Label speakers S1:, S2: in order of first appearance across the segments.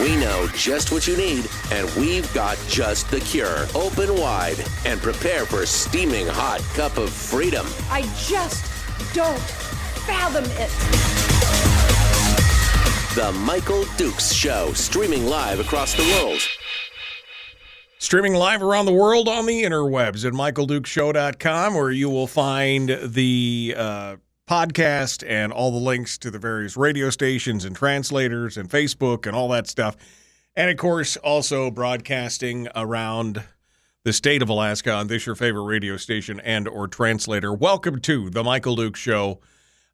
S1: We know just what you need, and we've got just the cure. Open wide and prepare for a steaming hot cup of freedom.
S2: I just don't fathom it.
S1: The Michael Dukes Show, streaming live across the world.
S3: Streaming live around the world on the interwebs at michaeldukeshow.com, where you will find the uh, podcast and all the links to the various radio stations and translators and Facebook and all that stuff. And of course, also broadcasting around the state of Alaska on this your favorite radio station and or translator. Welcome to the Michael Duke Show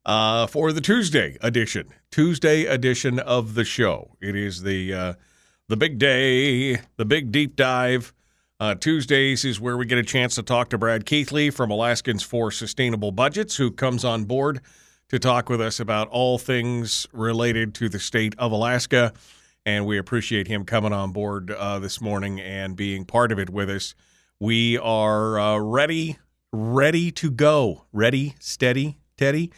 S3: uh, for the Tuesday edition. Tuesday edition of the show. It is the uh, the big day, the big deep dive. Uh, Tuesdays is where we get a chance to talk to Brad Keithley from Alaskans for Sustainable Budgets, who comes on board to talk with us about all things related to the state of Alaska. And we appreciate him coming on board uh, this morning and being part of it with us. We are uh, ready, ready to go. Ready, steady, Teddy.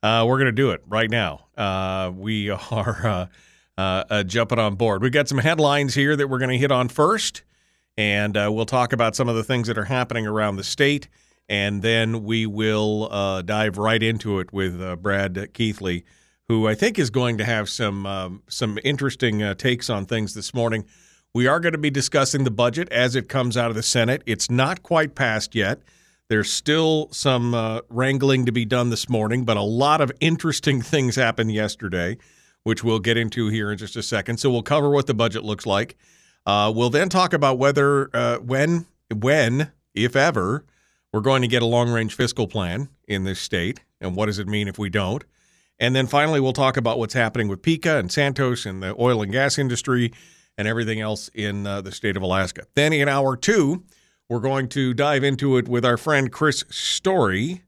S3: Uh, we're going to do it right now. Uh, we are uh, uh, jumping on board. We've got some headlines here that we're going to hit on first, and uh, we'll talk about some of the things that are happening around the state, and then we will uh, dive right into it with uh, Brad Keithley, who I think is going to have some um, some interesting uh, takes on things this morning. We are going to be discussing the budget as it comes out of the Senate. It's not quite passed yet. There's still some uh, wrangling to be done this morning, but a lot of interesting things happened yesterday, which we'll get into here in just a second. So we'll cover what the budget looks like. Uh, we'll then talk about whether, uh, when, when, if ever, we're going to get a long range fiscal plan in this state, and what does it mean if we don't. And then finally, we'll talk about what's happening with Pikka and Santos and the oil and gas industry and everything else in uh, the state of Alaska. Then in hour two, we're going to dive into it with our friend Chris Story,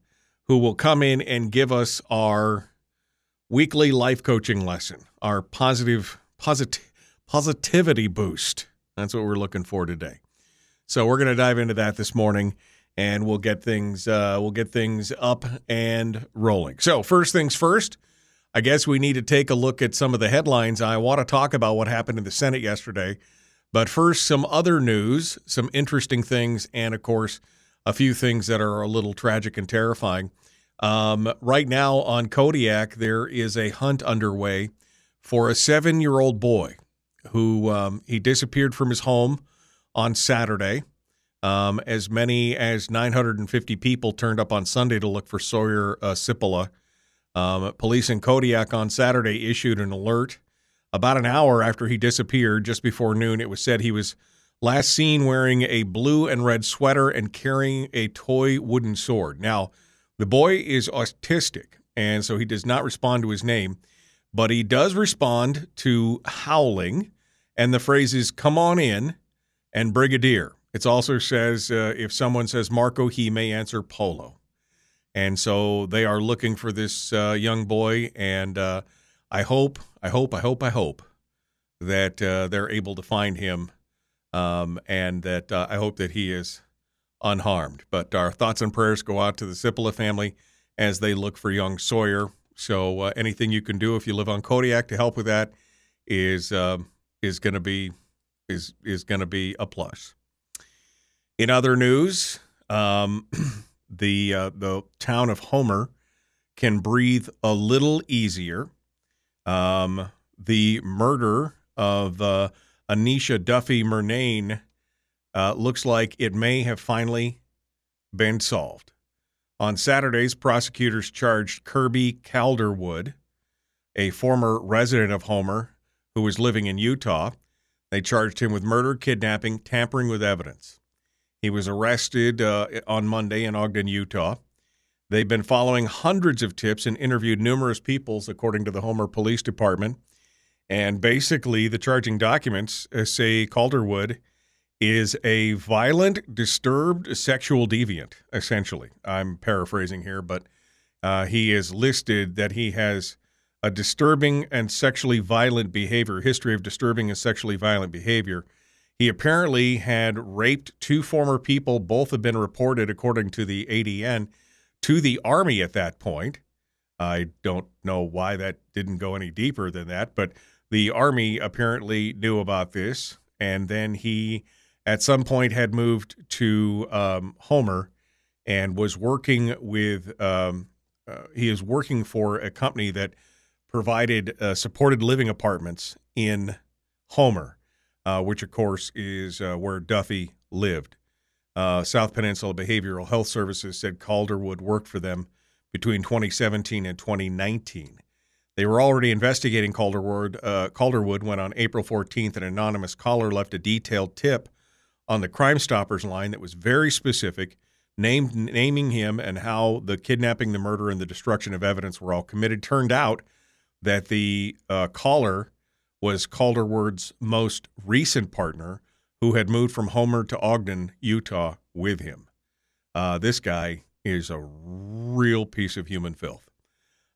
S3: who will come in and give us our weekly life coaching lesson, our positive posit- positivity boost. That's what we're looking for today. So we're going to dive into that this morning, and we'll get things uh, we'll get things up and rolling. So first things first, I guess we need to take a look at some of the headlines. I want to talk about what happened in the Senate yesterday. But first, some other news, some interesting things, and of course, a few things that are a little tragic and terrifying. Um, right now on Kodiak, there is a hunt underway for a seven year old boy who um, he disappeared from his home on Saturday. Um, as many as 950 people turned up on Sunday to look for Sawyer uh. Um, police in Kodiak on Saturday issued an alert about an hour after he disappeared, just before noon, it was said he was last seen wearing a blue and red sweater and carrying a toy wooden sword. Now, the boy is autistic, and so he does not respond to his name, but he does respond to howling and the phrase is "come on in" and "brigadier." It also says uh, if someone says Marco, he may answer Polo, and so they are looking for this uh, young boy, and uh, I hope, I hope, I hope, I hope that uh, they're able to find him, um, and that uh, I hope that he is unharmed. But our thoughts and prayers go out to the Cipolla family as they look for young Sawyer. So uh, anything you can do if you live on Kodiak to help with that is uh, is going to be is is going to be a plus. In other news, um, the uh, the town of Homer can breathe a little easier. Um, the murder of uh, Anesha Duffy Murnane uh, looks like it may have finally been solved. On Saturdays, prosecutors charged Kirby Calderwood, a former resident of Homer who was living in Utah. They charged him with murder, kidnapping, tampering with evidence. He was arrested uh, on Monday in Ogden, Utah. They've been following hundreds of tips and interviewed numerous people, according to the Homer Police Department. And basically, the charging documents uh, say Calderwood is a violent, disturbed sexual deviant, essentially. I'm paraphrasing here, but uh, he is listed that he has a disturbing and sexually violent behavior, history of disturbing and sexually violent behavior. He apparently had raped two former people. Both have been reported, according to the ADN, to the Army at that point. I don't know why that didn't go any deeper than that, but the Army apparently knew about this. And then he, at some point, had moved to um, Homer and was working with, um, uh, he is working for a company that provided uh, supported living apartments in Homer, uh, which, of course, is uh, where Duffy lived. Uh, South Peninsula Behavioral Health Services said Calderwood worked for them between 2017 and 2019. They were already investigating Calderwood, uh, Calderwood when on April 14th, an anonymous caller left a detailed tip on the Crime Stoppers line that was very specific, named naming him and how the kidnapping, the murder, and the destruction of evidence were all committed. Turned out that the uh, caller was Calderwood's most recent partner, who had moved from Homer to Ogden, Utah, with him. Uh, this guy is a real piece of human filth.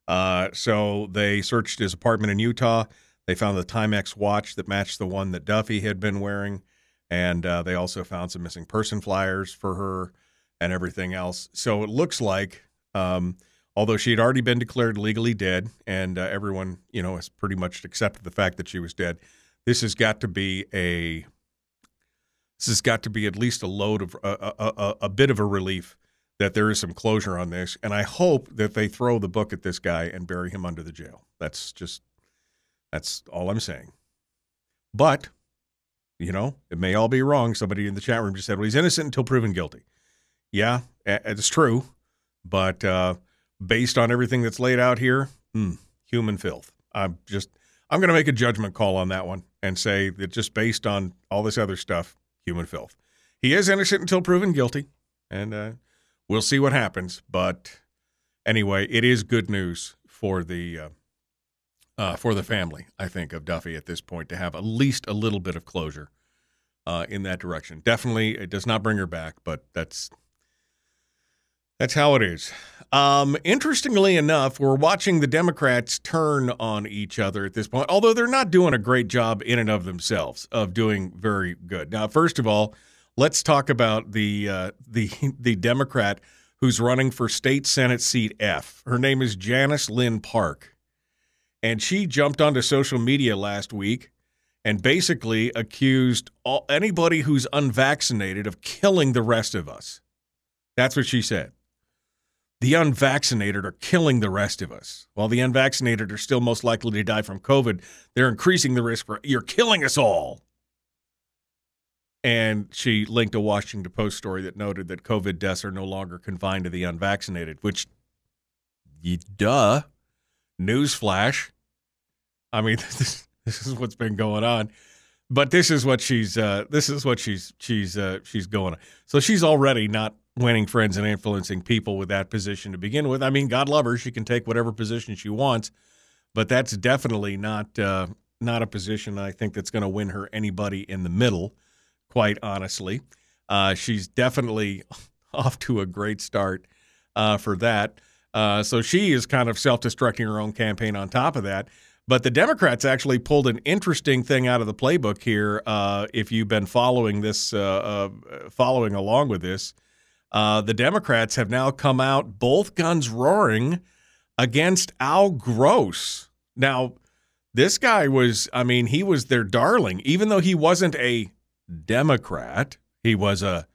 S3: Uh, so they searched his apartment in Utah. They found the Timex watch that matched the one that Duffy had been wearing. And uh, they also found some missing person flyers for her and everything else. So it looks like, um, although she had already been declared legally dead, and uh, everyone, you know, has pretty much accepted the fact that she was dead, this has got to be a this has got to be at least a load of a, a, a bit of a relief that there is some closure on this, and I hope that they throw the book at this guy and bury him under the jail. That's just that's all I'm saying. But you know, it may all be wrong. Somebody in the chat room just said, "Well, he's innocent until proven guilty." Yeah, it's true, but uh, based on everything that's laid out here, hmm, human filth. I'm just I'm going to make a judgment call on that one and say that just based on all this other stuff, human filth. He is innocent until proven guilty, and uh, we'll see what happens. But anyway, it is good news for the uh, uh, for the family. I think of Duffy at this point to have at least a little bit of closure uh, in that direction. Definitely, it does not bring her back, but that's that's how it is. Um, interestingly enough, we're watching the Democrats turn on each other at this point, although they're not doing a great job in and of themselves of doing very good. Now, first of all, let's talk about the uh, the the Democrat who's running for state Senate seat F. Her name is Janice Lynn Park, and she jumped onto social media last week and basically accused all, anybody who's unvaccinated of killing the rest of us. That's what she said. The unvaccinated are killing the rest of us. While the unvaccinated are still most likely to die from COVID, they're increasing the risk for you're killing us all. And she linked a Washington Post story that noted that COVID deaths are no longer confined to the unvaccinated, which, duh, newsflash. I mean, this, this is what's been going on. But this is what she's uh, this is what she's she's uh, she's going on. So she's already not winning friends and influencing people with that position to begin with. I mean, God love her; she can take whatever position she wants, but that's definitely not uh, not a position I think that's going to win her anybody in the middle quite honestly. Uh, she's definitely off to a great start uh, for that. Uh, so she is kind of self destructing her own campaign on top of that. But the Democrats actually pulled an interesting thing out of the playbook here. Uh, if you've been following this, uh, uh, following along with this, the Democrats have now come out both guns roaring against Al Gross. Now, this guy was, I mean, he was their darling, even though he wasn't a Democrat. He was a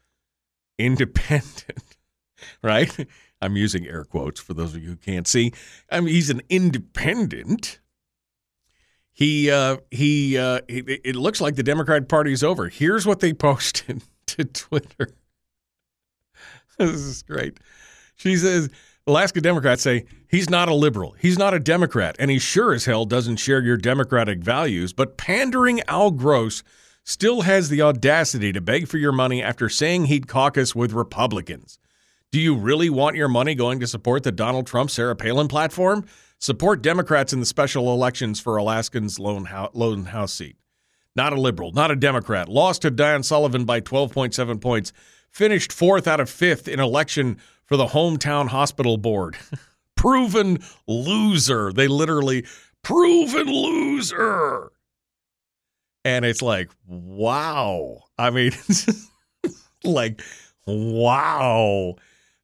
S3: independent, right? I'm using air quotes for those of you who can't see. I mean, he's an independent. He uh, he, uh, he it looks like the Democrat Party is over. Here's what they posted to Twitter. this is great. She says Alaska Democrats say he's not a liberal, he's not a Democrat, and he sure as hell doesn't share your democratic values. But pandering Al Gross still has the audacity to beg for your money after saying he'd caucus with Republicans. Do you really want your money going to support the Donald Trump Sarah Palin platform? Support Democrats in the special elections for Alaskans' lone house seat. not a liberal, not a Democrat, lost to Dan Sullivan by 12.7 points, finished fourth out of fifth in election for the hometown hospital board. proven loser. They literally proven loser. And it's like, wow. I mean, like, wow.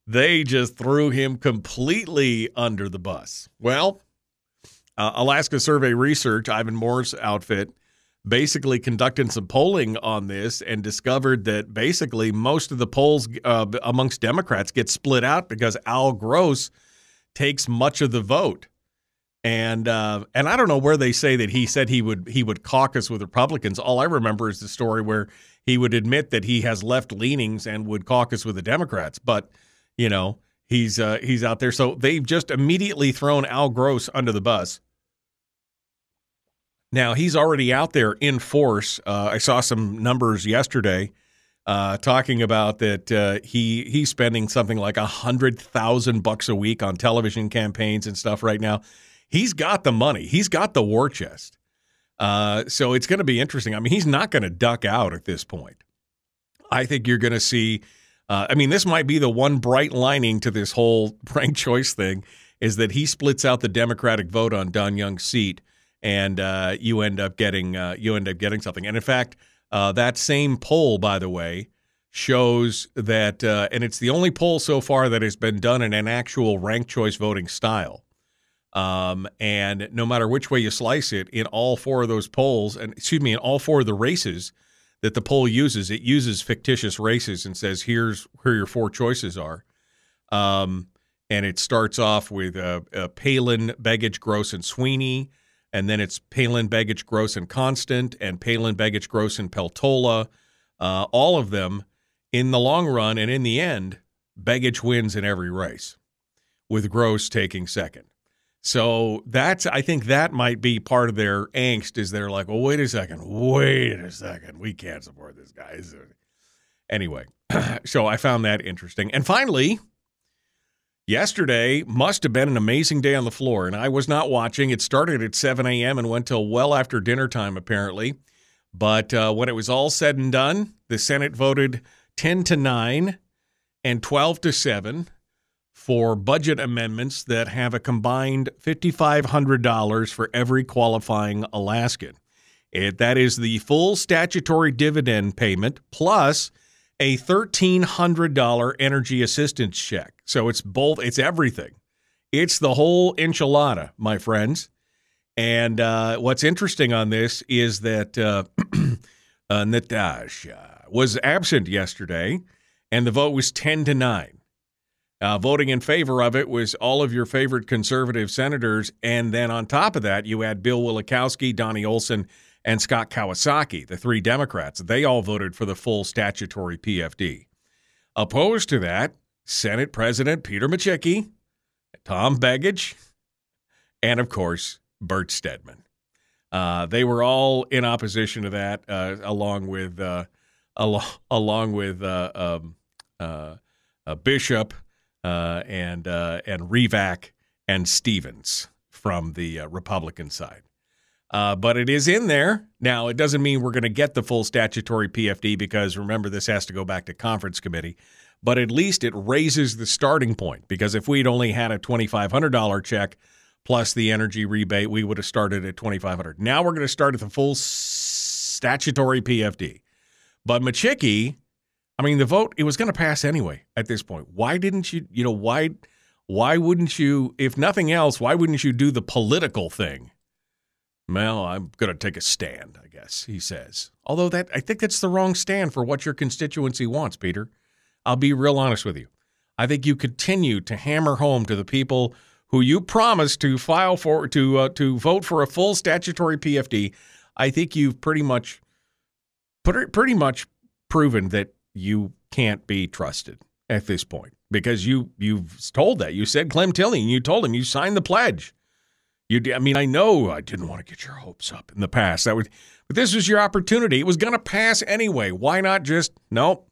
S3: They just threw him completely under the bus. Well, uh, Alaska Survey Research, Ivan Moore's outfit, basically conducted some polling on this and discovered that basically most of the polls uh, amongst Democrats get split out because Al Gross takes much of the vote. And uh, and I don't know where they say that he said he would he would caucus with Republicans. All I remember is the story where he would admit that he has left leanings and would caucus with the Democrats. But you know he's uh, he's out there, so they've just immediately thrown Al Gross under the bus. Now he's already out there in force. Uh, I saw some numbers yesterday uh, talking about that uh, he he's spending something like a hundred thousand bucks a week on television campaigns and stuff right now. He's got the money. He's got the war chest. Uh, so it's going to be interesting. I mean, he's not going to duck out at this point. I think you're going to see. Uh, I mean, this might be the one bright lining to this whole ranked choice thing is that he splits out the Democratic vote on Don Young's seat and uh, you end up getting uh, you end up getting something. And in fact, uh, that same poll, by the way, shows that, uh, and it's the only poll so far that has been done in an actual ranked choice voting style. Um, and no matter which way you slice it, in all four of those polls, and excuse me, in all four of the races that the poll uses, it uses fictitious races and says, "Here's where your four choices are." Um, and it starts off with uh, uh, Palin, Begich, Gross, and Sweeney and then it's Palin, Begich, Gross, and Constant, and Palin, Begich, Gross, and Peltola. Uh, all of them in the long run and in the end, Begich wins in every race, with Gross taking second. So that's I think that might be part of their angst is they're like, well, wait a second, wait a second, we can't support this guy. Anyway, so I found that interesting. And finally, Yesterday must have been an amazing day on the floor, and I was not watching. It started at 7 a.m. and went till well after dinner time, apparently. But uh, when it was all said and done, the Senate voted 10 to 9 and 12 to 7 for budget amendments that have a combined $5,500 for every qualifying Alaskan. It, that is the full statutory dividend payment plus a $1,300 energy assistance check. So it's both, it's everything. It's the whole enchilada, my friends. And uh, what's interesting on this is that uh, uh, Natasha was absent yesterday, and the vote was 10 to 9. Uh, voting in favor of it was all of your favorite conservative senators. And then on top of that, you had Bill Wielechowski, Donnie Olson, and Scott Kawasaki, the three Democrats. They all voted for the full statutory PFD. Opposed to that, Senate President Peter Micciche, Tom Begich, and of course, Bert Stedman. Uh, they were all in opposition to that, uh, along with uh, al- along with uh, um, uh, Bishop uh, and and Revak and Stevens from the Republican side. Uh, but it is in there. Now, it doesn't mean we're going to get the full statutory PFD because remember, this has to go back to conference committee. But at least it raises the starting point because if we'd only had a $2,500 check plus the energy rebate, we would have started at 2500 Now we're going to start at the full statutory PFD. But Micciche, I mean, the vote, it was going to pass anyway at this point. Why didn't you, you know, why, why wouldn't you, if nothing else, why wouldn't you do the political thing? Well, I'm going to take a stand, I guess, he says. Although that I think that's the wrong stand for what your constituency wants, Peter. I'll be real honest with you. I think you continue to hammer home to the people who you promised to file for to uh, to vote for a full statutory PFD. I think you've pretty much pretty much proven that you can't be trusted at this point because you you've told that. You said Clem Tilly and you told him you signed the pledge. You, I mean, I know I didn't want to get your hopes up in the past. That would, but this was your opportunity. It was going to pass anyway. Why not just nope?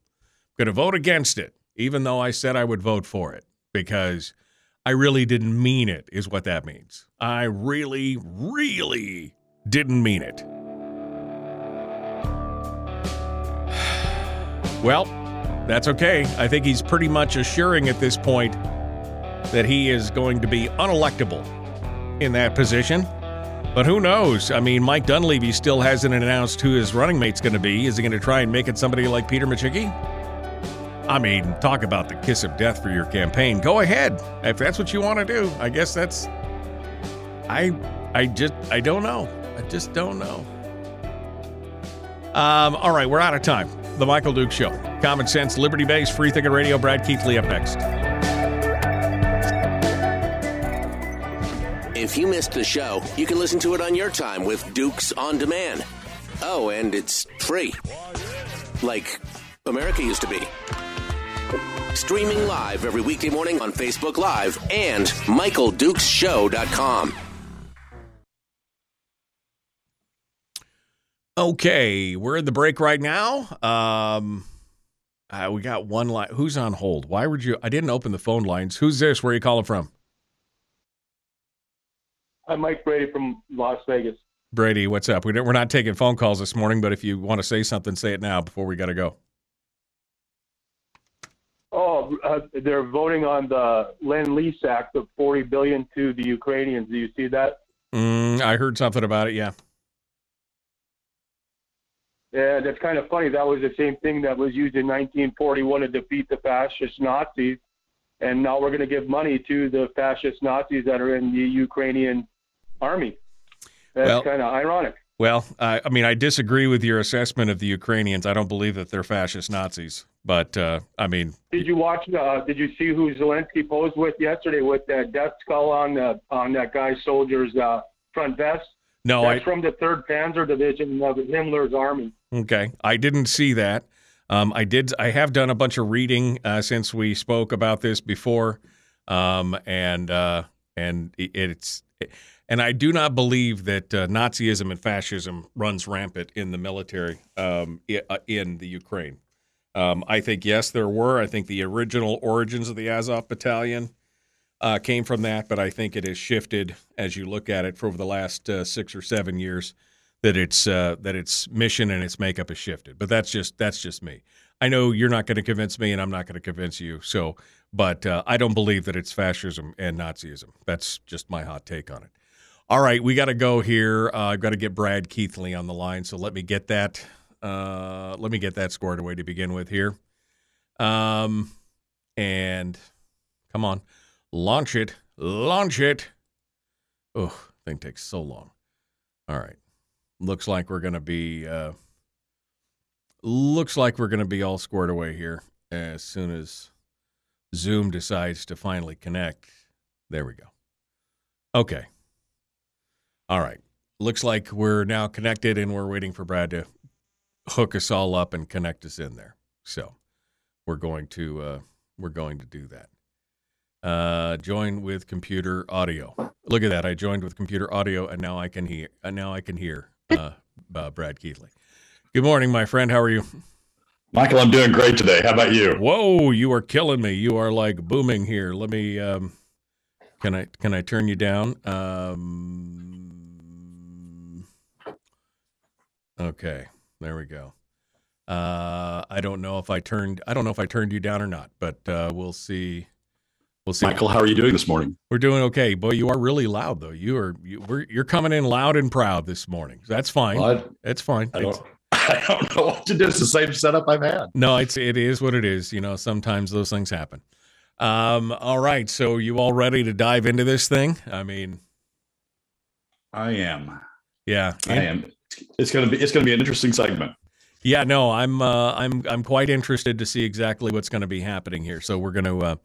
S3: Going to vote against it, even though I said I would vote for it because I really didn't mean it. Is what that means. I really, really didn't mean it. Well, that's okay. I think he's pretty much assuring at this point that he is going to be unelectable in that position. But who knows? I mean, Mike Dunleavy still hasn't announced who his running mate's going to be. Is he going to try and make it somebody like Peter Micciche? I mean, talk about the kiss of death for your campaign. Go ahead. If that's what you want to do, I guess that's I I just I don't know. I just don't know. Um, all right, we're out of time. The Michael Duke Show. Common sense, liberty based, free thinking radio. Brad Keithley up next.
S1: If you missed the show, you can listen to it on your time with Dukes on Demand. Oh, and it's free. Like America used to be. Streaming live every weekday morning on Facebook Live and MichaelDukesShow.com.
S3: Okay, we're in the break right now. Um, uh, we got one line. Who's on hold? Why would you? I didn't open the phone lines. Who's this? Where are you calling from?
S4: I'm Mike Brady from Las Vegas.
S3: Brady, what's up? We we're not taking phone calls this morning, but if you want to say something, say it now before we got to go.
S4: Oh, uh, they're voting on the Lend Lease Act of 40 billion to the Ukrainians. Do you see that?
S3: Mm, I heard something about it. Yeah.
S4: Yeah, that's kind of funny. That was the same thing that was used in 1941 to defeat the fascist Nazis, and now we're going to give money to the fascist Nazis that are in the Ukrainian army. That's
S3: Well-
S4: kind of ironic.
S3: Well, I I mean, I disagree with your assessment of the Ukrainians. I don't believe that they're fascist Nazis, but uh, I mean,
S4: Did you watch? Uh, did you see who Zelensky posed with yesterday with that death skull on the on that guy's soldier's uh, front vest?
S3: No, I
S4: That's from the Third Panzer Division of Himmler's army.
S3: Okay, I didn't see that. Um, I did. I have done a bunch of reading uh, since we spoke about this before, um, and uh, and it, it's and I do not believe that uh, Nazism and fascism runs rampant in the military um, uh, in the Ukraine. Um, I think yes, there were. I think the original origins of the Azov Battalion uh, came from that, but I think it has shifted as you look at it for over the last uh, six or seven years that its uh, that its mission and its makeup has shifted. But that's just that's just me. I know you're not going to convince me, and I'm not going to convince you. So, but uh, I don't believe that it's fascism and Nazism. That's just my hot take on it. All right, we got to go here. Uh, I've got to get Brad Keithley on the line, so let me get that. Uh, let me get that squared away to begin with here. Um, and come on, launch it, launch it. Oh, thing takes so long. All right looks like we're going to be uh, looks like we're going to be all squared away here as soon as Zoom decides to finally connect. There we go. Okay. All right. Looks like we're now connected and we're waiting for Brad to hook us all up and connect us in there. So we're going to uh, we're going to do that. Uh, join with computer audio. Look at that! I joined with computer audio, and now I can hear. And now I can hear uh, uh, Brad Keithley. Good morning, my friend. How are you?
S5: Michael, I'm doing great today. How about you?
S3: Whoa, you are killing me. You are like booming here. Let me. Um, can I can I turn you down? Um, okay, there we go. Uh, I don't know if I turned. I don't know if I turned you down or not, but uh, we'll see. We'll see.
S5: Michael, how are you doing this morning?
S3: We're doing okay. Boy, you are really loud though. You are you, we're, you're coming in loud and proud this morning. That's fine.
S5: Well,
S3: That's fine.
S5: I, I don't. I don't know what to do. It's the same setup I've had.
S3: no, it's it is what it is. You know, sometimes those things happen. Um, all right, so you all ready to dive into this thing? I mean,
S5: I am.
S3: yeah,
S5: I am. It's gonna be. It's gonna be an interesting segment.
S3: yeah. No, I'm uh, I'm I'm quite interested to see exactly what's going to be happening here. So we're gonna uh,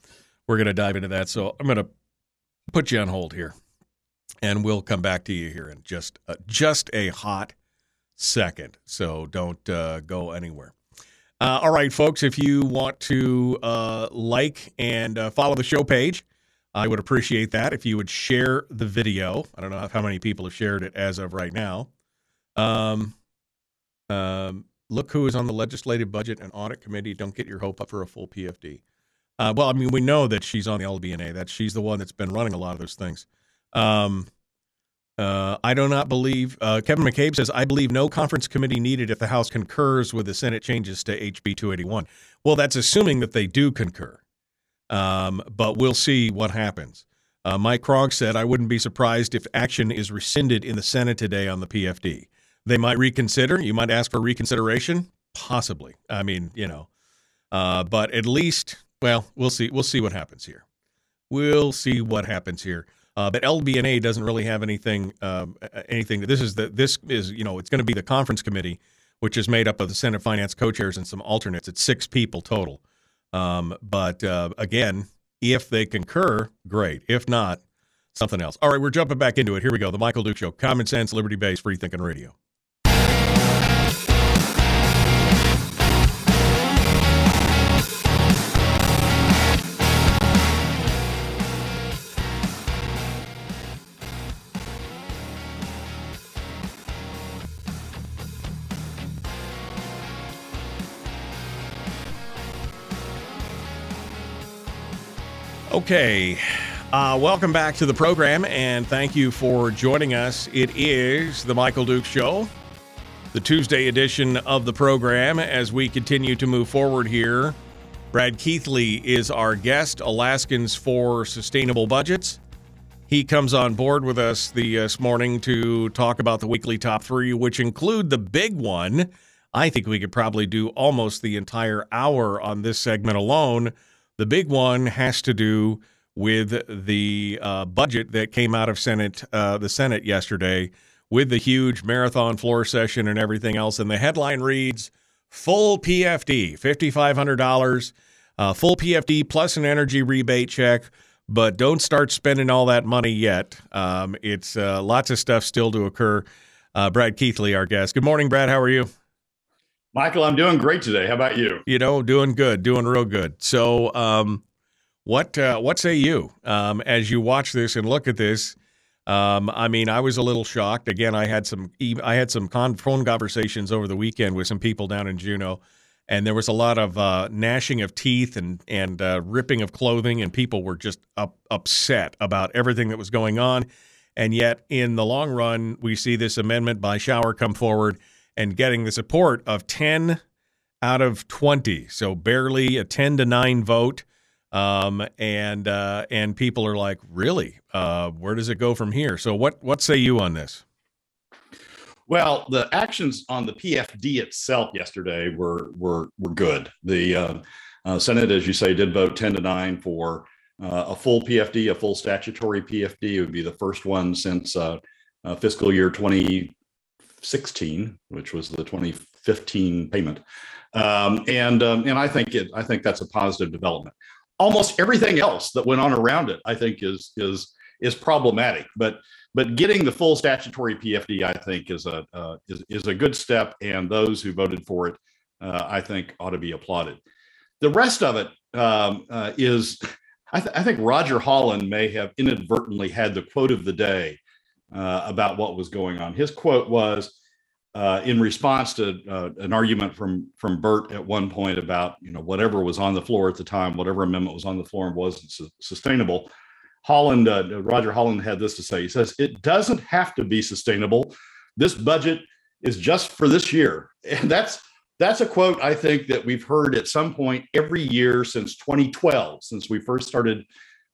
S3: we're gonna dive into that. So I'm gonna put you on hold here, and we'll come back to you here in just uh, just a hot second. So don't uh, go anywhere. Uh, all right, folks, if you want to uh, like and uh, follow the show page, I would appreciate that. If you would share the video, I don't know how many people have shared it as of right now. Um, um, look who is on the Legislative Budget and Audit Committee. Don't get your hope up for a full PFD. Uh, well, I mean, we know that she's on the LB&A. That she's the one that's been running a lot of those things. Um, Uh, I do not believe, uh, Kevin McCabe says, I believe no conference committee needed if the House concurs with the Senate changes to HB 281. Well, that's assuming that they do concur. Um, but we'll see what happens. Uh, Mike Krog said, I wouldn't be surprised if action is rescinded in the Senate today on the PFD. They might reconsider. You might ask for reconsideration. Possibly. I mean, you know, uh, but at least, well, we'll see. We'll see what happens here. We'll see what happens here. Uh, but LB&A doesn't really have anything. Um, anything. This is the. This is you know. It's going to be the conference committee, which is made up of the Senate Finance co-chairs and some alternates. It's six people total. Um, but uh, again, if they concur, great. If not, something else. All right, we're jumping back into it. Here we go. The Michael Duke Show. Common sense, liberty based, free thinking radio. Okay. Uh, welcome back to the program, and thank you for joining us. It is the Michael Duke Show, the Tuesday edition of the program. As we continue to move forward here, Brad Keithley is our guest, Alaskans for Sustainable Budgets. He comes on board with us this morning to talk about the weekly top three, which include the big one. I think we could probably do almost the entire hour on this segment alone the big one has to do with the uh, budget that came out of Senate, uh, the Senate yesterday, with the huge marathon floor session and everything else. And the headline reads: "Full PFD, fifty five hundred dollars, uh, full PFD plus an energy rebate check." But don't start spending all that money yet. Um, it's uh, lots of stuff still to occur. Uh, Brad Keithley, our guest. Good morning, Brad. How are you?
S5: Michael, I'm doing great today. How about you?
S3: You know, doing good, doing real good. So, um, what uh, what say you um, as you watch this and look at this? Um, I mean, I was a little shocked. Again, I had some I had some phone conversations over the weekend with some people down in Juneau, and there was a lot of uh, gnashing of teeth and and uh, ripping of clothing, and people were just up, upset about everything that was going on. And yet, in the long run, we see this amendment by Shower come forward and getting the support of 10 out of 20. So barely a 10 to 9 vote. Um, and uh, and people are like, really? Uh, where does it go from here? So what what say you on this?
S5: Well, the actions on the PFD itself yesterday were were were good. The uh, uh, Senate, as you say, did vote ten to nine for uh, a full PFD, a full statutory PFD. It would be the first one since uh, uh, fiscal year twenty 16, which was the 2015 payment. Um, and um, and I think it I think that's a positive development. Almost everything else that went on around it, I think, is is is problematic. But but getting the full statutory PFD, I think, is a uh, is is a good step, and those who voted for it, uh, I think, ought to be applauded. The rest of it um, uh, is, I, th- I, think Roger Holland may have inadvertently had the quote of the day uh, about what was going on. His quote was uh, in response to uh, an argument from from Bert at one point about you know whatever was on the floor at the time, whatever amendment was on the floor and wasn't su- sustainable. Holland, uh, Roger Holland had this to say. He says it doesn't have to be sustainable. This budget is just for this year, and that's that's a quote I think that we've heard at some point every year since 2012, since we first started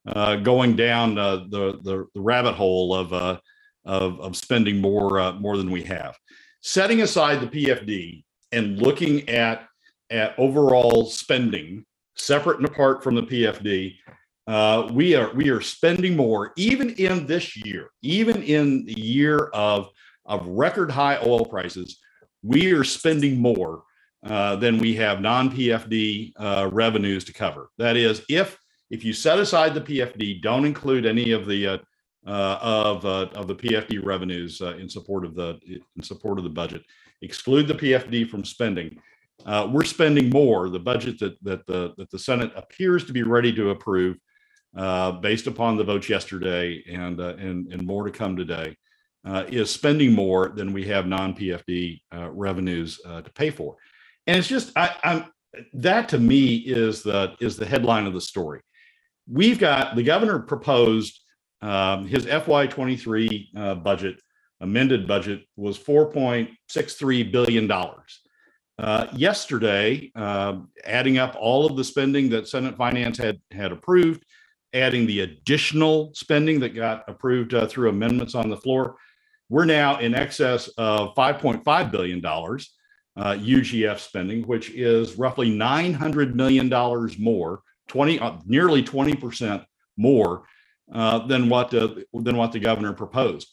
S5: uh, going down uh, the, the, the rabbit hole of uh, of, of spending more uh, more than we have. Setting aside the PFD and looking at at overall spending, separate and apart from the PFD, uh, we are we are spending more even in this year, even in the year of of record high oil prices. We are spending more uh, than we have non PFD uh, revenues to cover. That is, if if you set aside the PFD, don't include any of the uh, of uh, of the PFD revenues uh, in support of the in support of the budget. Exclude the PFD from spending. Uh, we're spending more. The budget that that the that the Senate appears to be ready to approve, uh, based upon the votes yesterday and uh, and and more to come today, is spending more than we have non PFD revenues to pay for. And it's just I, I'm that to me is the is the headline of the story. We've got the governor proposed Um, his FY23 uh, budget, amended budget, was $4.63 billion. Uh, yesterday, uh, adding up all of the spending that Senate Finance had, had approved, adding the additional spending that got approved uh, through amendments on the floor, we're now in excess of $5.5 billion uh, UGF spending, which is roughly $900 million more, 20, uh, nearly 20% more uh, than what the, than what the governor proposed.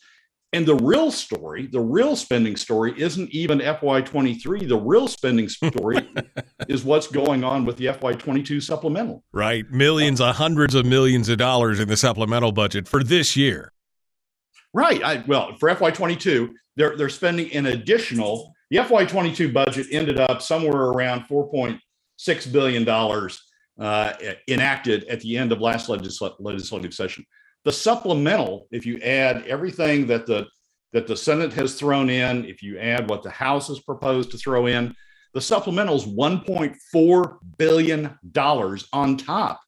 S5: And the real story, the real spending story, isn't even FY23. The real spending story is what's going on with the FY22 supplemental.
S3: Right, millions, uh, hundreds of millions of dollars in the supplemental budget for this year.
S5: Right. I, well, for FY22, they're they're spending an additional. The FY22 budget ended up somewhere around 4.6 billion dollars uh, enacted at the end of last legisl- legislative session. The supplemental, if you add everything that the that the Senate has thrown in, if you add what the House has proposed to throw in, the supplemental is 1.4 billion dollars on top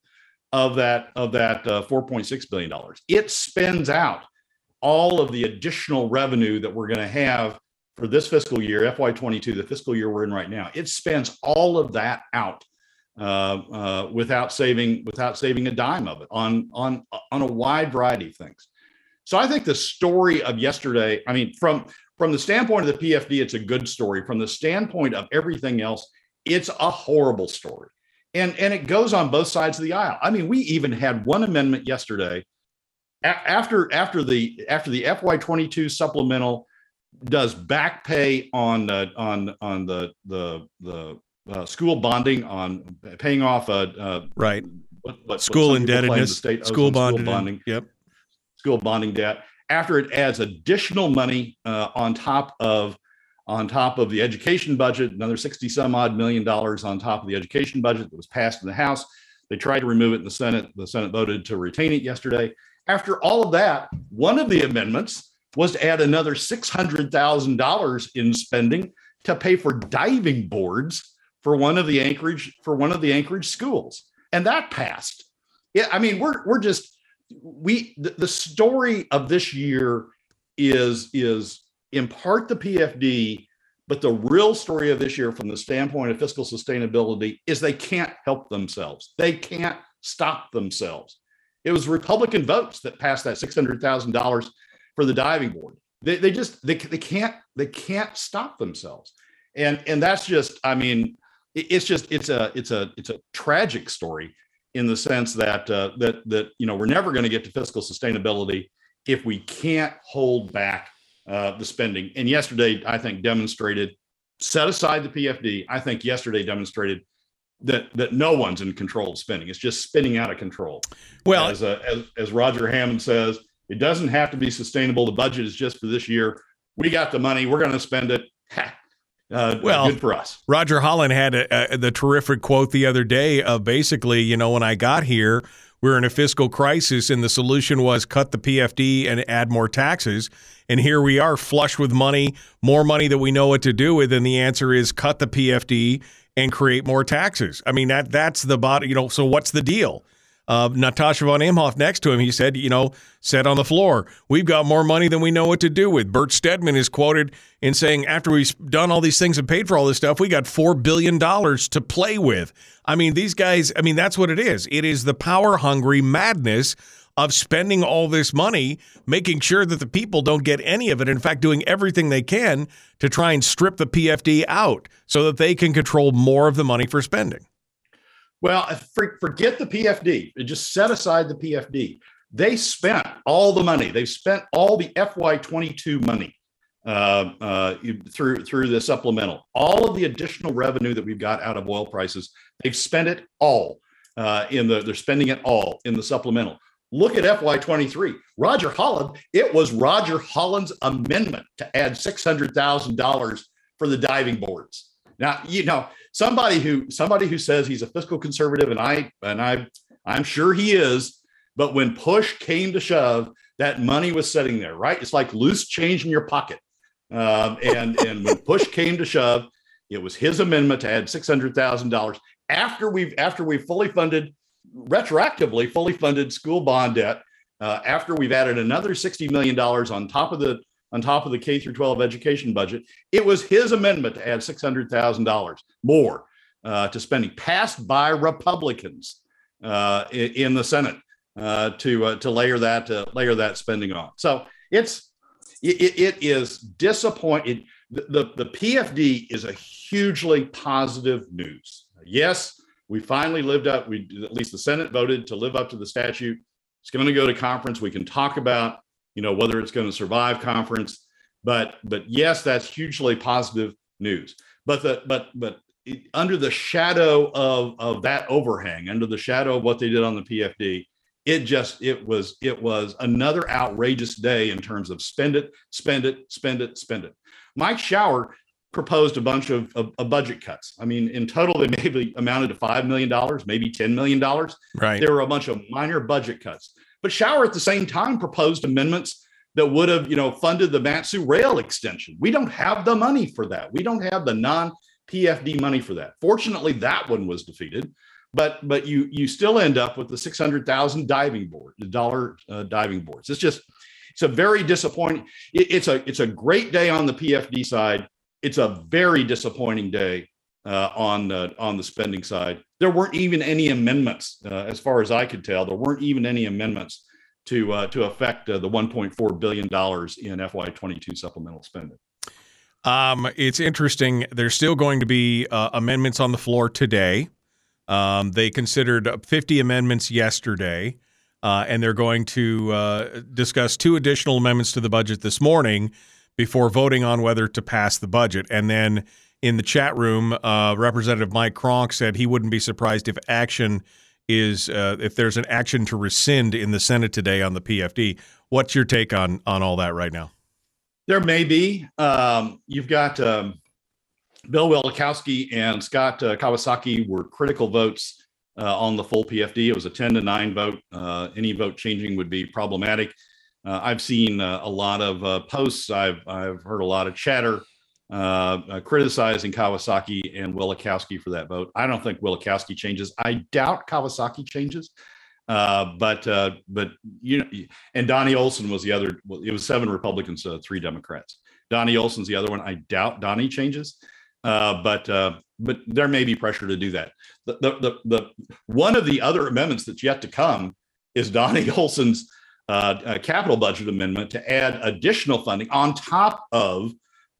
S5: of that of that uh, 4.6 billion dollars. It spends out all of the additional revenue that we're going to have for this fiscal year, FY22, the fiscal year we're in right now. It spends all of that out uh, uh, without saving without saving a dime of it on on on a wide variety of things. So I think the story of yesterday, I mean, from from the standpoint of the PFD, it's a good story. From the standpoint of everything else, it's a horrible story. And and it goes on both sides of the aisle. I mean, we even had one amendment yesterday after after the after the FY22 supplemental does back pay on uh, on on the the the uh, school bonding on paying off a uh, uh,
S3: right. what, what, school what indebtedness state school, bonding, school bonding
S5: yep. School bonding debt. After it adds additional money uh, on top of on top of the education budget another 60 some odd million dollars on top of the education budget that was passed in the house. They tried to remove it in the senate. The senate voted to retain it yesterday. After all of that, one of the amendments was to add another $600,000 in spending to pay for diving boards for one of the Anchorage for one of the Anchorage schools. And that passed. Yeah, I mean, we're we're just we the, the story of this year is is in part the PFD, but the real story of this year from the standpoint of fiscal sustainability is they can't help themselves. They can't stop themselves. It was Republican votes that passed that six hundred thousand dollars for the diving board. They, they just they, they can't they can't stop themselves, and and that's just I mean it's just it's a it's a it's a tragic story in the sense that uh, that that you know we're never going to get to fiscal sustainability if we can't hold back uh, the spending. And yesterday, I think demonstrated set aside the PFD. I think yesterday demonstrated that that no one's in control of spending. It's just spinning out of control. Well, as, uh, as, as Roger Hammond says, it doesn't have to be sustainable. The budget is just for this year. We got the money. We're going to spend it. Uh, well, good for us.
S3: Roger Holland had a, a, the terrific quote the other day of basically, you know, when I got here, we we're in a fiscal crisis, and the solution was cut the PFD and add more taxes. And here we are, flush with money, more money that we know what to do with. And the answer is cut the PFD and create more taxes. I mean that that's the bottom. You know, so what's the deal? Uh, Natasha von Imhoff next to him, he said, you know, said on the floor, we've got more money than we know what to do with. Bert Stedman is quoted in saying, after we've done all these things and paid for all this stuff, we got $4 billion to play with. I mean, these guys, I mean, that's what it is. It is the power hungry madness of spending all this money, making sure that the people don't get any of it. In fact, doing everything they can to try and strip the PFD out so that they can control more of the money for spending.
S5: Well, forget the PFD. Just set aside the PFD. They spent all the money. They've spent all the FY22 money uh, uh, through through the supplemental. All of the additional revenue that we've got out of oil prices, they've spent it all uh, in the. They're spending it all in the supplemental. Look at FY23. Roger Holland, it was Roger Holland's amendment to add $600,000 for the diving boards. Now, you know, somebody who somebody who says he's a fiscal conservative and I and I I'm sure he is, but when push came to shove, that money was sitting there, right? It's like loose change in your pocket. Um, and and when push came to shove, it was his amendment to add six hundred thousand dollars after we've after we've fully funded retroactively fully funded school bond debt uh, after we've added another $60 million on top of the on top of the K through 12 education budget. It was his amendment to add $600,000 more uh, to spending, passed by Republicans uh, in, the Senate uh, to uh, to layer that uh, layer that spending on. So it's it, it is disappointing. The, the, the PFD is a hugely positive news. Yes, we finally lived up. We at least the Senate voted to live up to the statute. It's going to go to conference. We can talk about you know whether it's going to survive conference but but yes that's hugely positive news. But the but but it, under the shadow of of that overhang under the shadow of what they did on the pfd it just it was it was another outrageous day in terms of spend it spend it spend it spend it. Mike shower proposed a bunch of, of, of budget cuts. I mean in total they maybe amounted to $5 million maybe $10 million
S3: right.
S5: There were a bunch of minor budget cuts but Shower at the same time proposed amendments that would have, you know, funded the Mat-Su rail extension. We don't have the money for that. We don't have the non PFD money for that. Fortunately, that one was defeated, but but you you still end up with the six hundred thousand diving board, the dollar uh, diving boards. It's just it's a very disappointing. It, it's a it's a great day on the PFD side. It's a very disappointing day uh, on on the spending side. There weren't even any amendments, uh, as far as I could tell. There weren't even any amendments to uh, to affect uh, the 1.4 billion dollars in FY22 supplemental spending.
S3: Um, it's interesting. There's still going to be uh, amendments on the floor today. Um, they considered 50 amendments yesterday, and they're going to discuss two additional amendments to the budget this morning before voting on whether to pass the budget. And then in the chat room, uh, Representative Mike Cronk said he wouldn't be surprised if action is uh, if there's an action to rescind in the Senate today on the PFD. What's your take on on all that right now?
S5: There may be. Um, you've got um, Bill Wielechowski and Scott uh, Kawasaki were critical votes uh, on the full PFD. It was a 10 to 9 vote. Uh, any vote changing would be problematic. Uh, I've seen a lot of posts. I've I've heard a lot of chatter uh, uh, criticizing Kawasaki and Wielechowski for that vote. I don't think Wielechowski changes. I doubt Kawasaki changes. Uh, but uh, but you know, and Donnie Olson was the other. It was seven Republicans, uh, three Democrats. Donnie Olson's the other one. I doubt Donnie changes, uh, but but there may be pressure to do that. The, the the the one of the other amendments that's yet to come is Donnie Olson's capital budget amendment to add additional funding on top of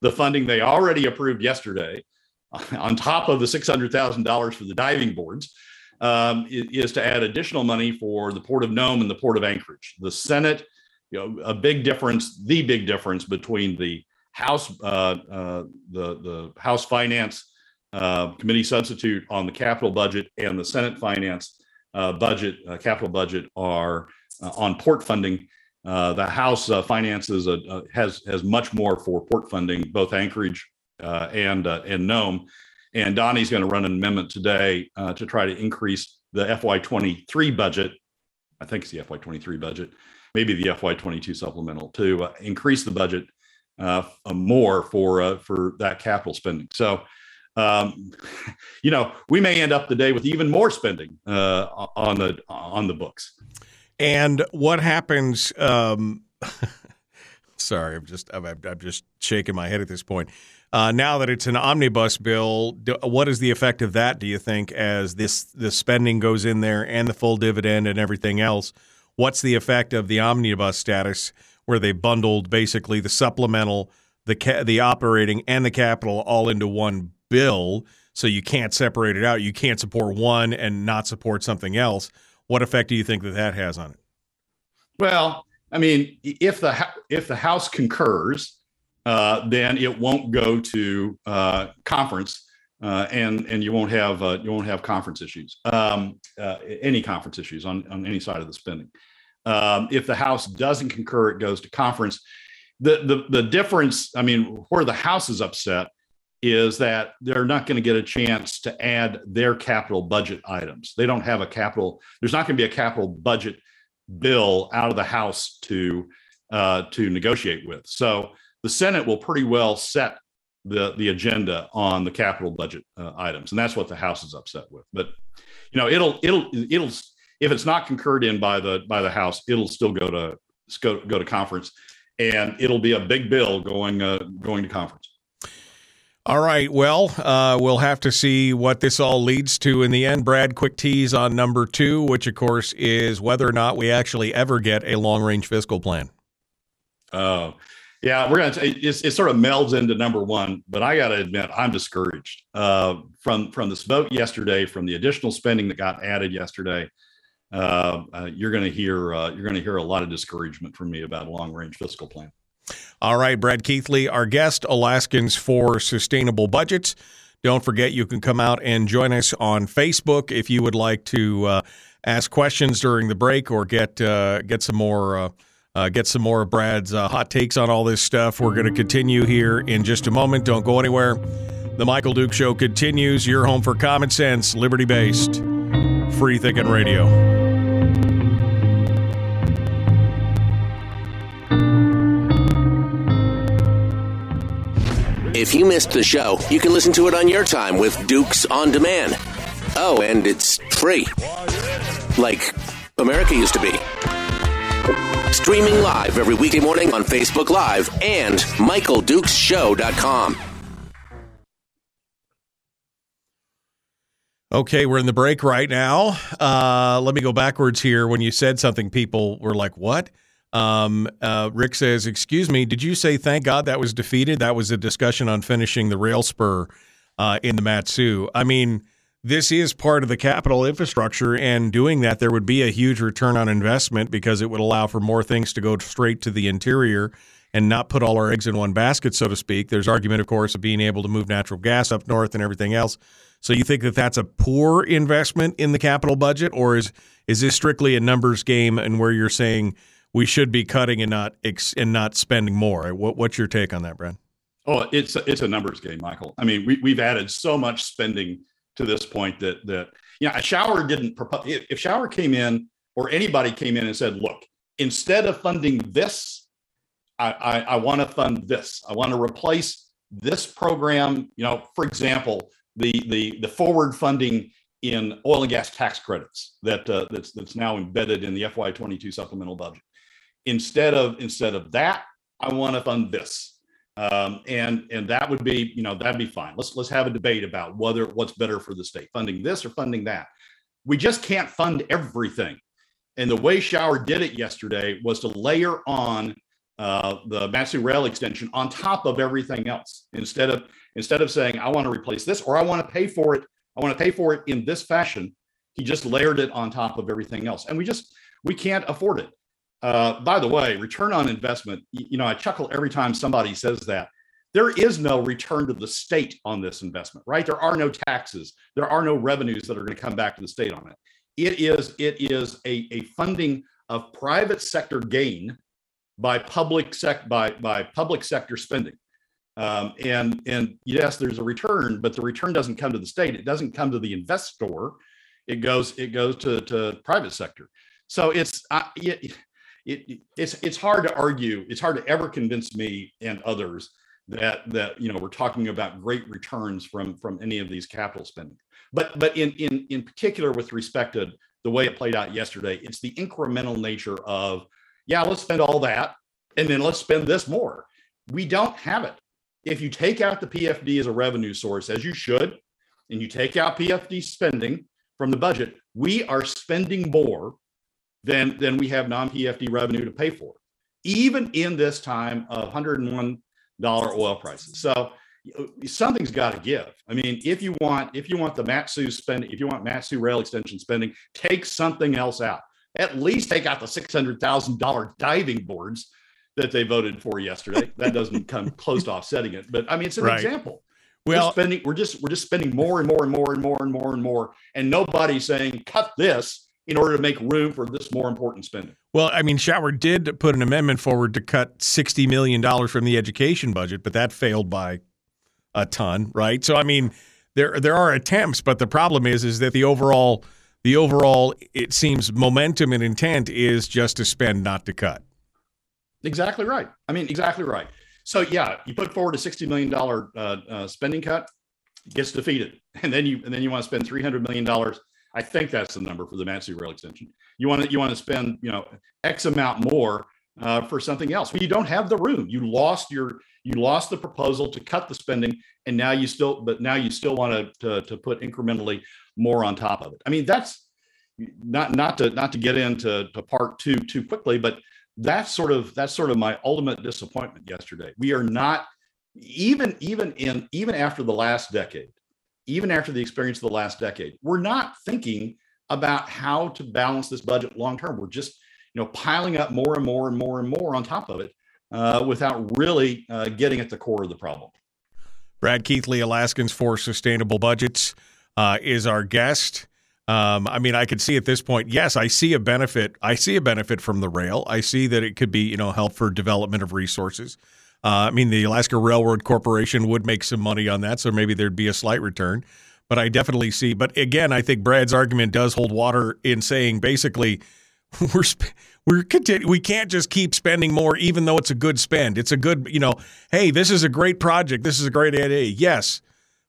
S5: the funding they already approved yesterday, on top of the $600,000 for the diving boards, um, is to add additional money for the Port of Nome and the Port of Anchorage. The Senate, you know, a big difference, the big difference between the House, uh, uh, the the House Finance uh, Committee substitute on the capital budget and the Senate Finance uh, budget, uh, capital budget, are uh, on port funding uh, the House uh, finances a, a, has has much more for port funding, both Anchorage uh, and uh, and Nome. And Donnie's going to run an amendment today uh, to try to increase the FY23 budget. I think it's the FY23 budget, maybe the FY22 supplemental to increase the budget more for for that capital spending. So um, you know, we may end up the day with even more spending uh, on the on the books.
S3: And what happens? Um, sorry, I'm just I'm, I'm, just shaking my head at this point. Uh, now that it's an omnibus bill, do, what is the effect of that? Do you think as this the spending goes in there and the full dividend and everything else? What's the effect of the omnibus status, where they bundled basically the supplemental, the ca- the operating, and the capital all into one bill? So you can't separate it out. You can't support one and not support something else. What effect do you think that that has on it?
S5: Well, I mean, if the if the House concurs, uh, then it won't go to uh, conference, uh, and and you won't have uh, you won't have conference issues, um, uh, any conference issues on on any side of the spending. Um, if the House doesn't concur, it goes to conference. The the the difference, I mean, where the House is upset is that they're not going to get a chance to add their capital budget items. They don't have a capital, there's not going to be a capital budget bill out of the House to uh, to negotiate with. So the Senate will pretty well set the the agenda on the capital budget uh, items, and that's what the House is upset with. But you know, it'll it'll it'll if it's not concurred in by the by the House, it'll still go to go, go to conference, and it'll be a big bill going uh, going to conference.
S3: All right. Well, uh, we'll have to see what this all leads to in the end. Brad, quick tease on number two, which of course is whether or not we actually ever get a long range fiscal plan.
S5: Oh, yeah, we're gonna. It, it sort of melds into number one, but I got to admit, I'm discouraged uh, from from this vote yesterday, from the additional spending that got added yesterday. Uh, uh, you're going to hear uh, you're going to hear a lot of discouragement from me about a long range fiscal plan.
S3: All right, Brad Keithley, our guest, Alaskans for Sustainable Budgets. Don't forget, you can come out and join us on Facebook if you would like to uh, ask questions during the break or get uh, get some more uh, uh get some more of Brad's uh, hot takes on all this stuff. We're going to continue here in just a moment. Don't go anywhere. The Michael Duke Show continues. Your home for common sense, liberty based, free thinking radio.
S1: If you missed the show, you can listen to it on your time with Dukes on Demand. Oh, and it's free. Like America used to be. Streaming live every weekday morning on Facebook Live and MichaelDukesShow.com.
S3: Okay, we're in the break right now. Uh, let me go backwards here. When you said something, people were like, What? Um, uh, Rick says, "Excuse me, did you say thank God that was defeated? That was a discussion on finishing the rail spur uh, in the Mat-Su. I mean, this is part of the capital infrastructure, and doing that, there would be a huge return on investment because it would allow for more things to go straight to the interior." And not put all our eggs in one basket, so to speak. There's argument, of course, of being able to move natural gas up north and everything else. So you think that that's a poor investment in the capital budget, or is is this strictly a numbers game and where you're saying we should be cutting and not ex- and not spending more. What, what's your take on that, Brad?
S5: Oh, it's a, it's a numbers game, Michael. I mean, we, we've added so much spending to this point that that you know, a shower didn't propose. If shower came in or anybody came in and said, "Look, instead of funding this, I, I, I want to fund this. I want to replace this program." You know, for example, the the the forward funding in oil and gas tax credits that uh, that's that's now embedded in the FY22 supplemental budget instead of instead of that i want to fund this. Um, and and that would be you know that'd be fine. Let's let's have a debate about whether what's better for the state funding this or funding that. We just can't fund everything. And the way shower did it yesterday was to layer on uh, the Mat-Su rail extension on top of everything else. Instead of instead of saying i want to replace this or i want to pay for it i want to pay for it in this fashion he just layered it on top of everything else. And we just we can't afford it uh, by the way, return on investment, you know, I chuckle every time somebody says that. There is no return to the state on this investment, right? There are no taxes. There are no revenues that are going to come back to the state on it. It is it is a, a funding of private sector gain by public sec by by public sector spending. Um, and and yes, there's a return, but the return doesn't come to the state. It doesn't come to the investor. It goes it goes to to private sector. So it's it, it, it's it's hard to argue. It's hard to ever convince me and others that that you know we're talking about great returns from from any of these capital spending. But but in in in particular with respect to the way it played out yesterday, it's the incremental nature of yeah, let's spend all that and then let's spend this more. We don't have it. If you take out the PFD as a revenue source, as you should, and you take out PFD spending from the budget, we are spending more then then we have non-PFD revenue to pay for, even in this time of 101 dollar oil prices. So something's got to give. I mean, if you want if you want the Mat-Su spending, if you want Mat-Su rail extension spending, take something else out. At least take out the six hundred thousand dollar diving boards that they voted for yesterday. That doesn't come close to offsetting it, but I mean, it's an right. example. Well, we're spending we're just we're just spending more and more and more and more and more and more, and nobody's saying cut this in order to make room for this more important spending.
S3: Well, I mean, Shower did put an amendment forward to cut $60 million from the education budget, but that failed by a ton, right? So, I mean, there there are attempts, but the problem is is that the overall the overall it seems momentum and intent is just to spend, not to cut.
S5: Exactly right. I mean, exactly right. So yeah, you put forward a sixty million dollar uh, uh, spending cut, gets defeated, and then you and then you want to spend three hundred million dollars I think that's the number for the Mat-Su Rail extension. You want to you want to spend you know X amount more uh, for something else. Well, you don't have the room. You lost your you lost the proposal to cut the spending, and now you still but now you still want to to put incrementally more on top of it. I mean that's not not to not to get into to part two too quickly, but that's sort of that's sort of my ultimate disappointment yesterday. We are not even even in even after the last decade, even after the experience of the last decade, we're not thinking about how to balance this budget long term. We're just you know piling up more and more and more and more on top of it uh, without really uh, getting at the core of the problem.
S3: Brad Keithley, Alaskans for Sustainable Budgets, uh, is our guest. Um, I mean, I could see at this point, yes, I see a benefit. I see a benefit from the rail. I see that it could be, you know, help for development of resources. Uh, I mean, the Alaska Railroad Corporation would make some money on that, so maybe there'd be a slight return. But I definitely see. But again, I think Brad's argument does hold water in saying basically we're we're continu- we can't just keep spending more, even though it's a good spend. It's a good, you know, hey, this is a great project. This is a great idea. Yes,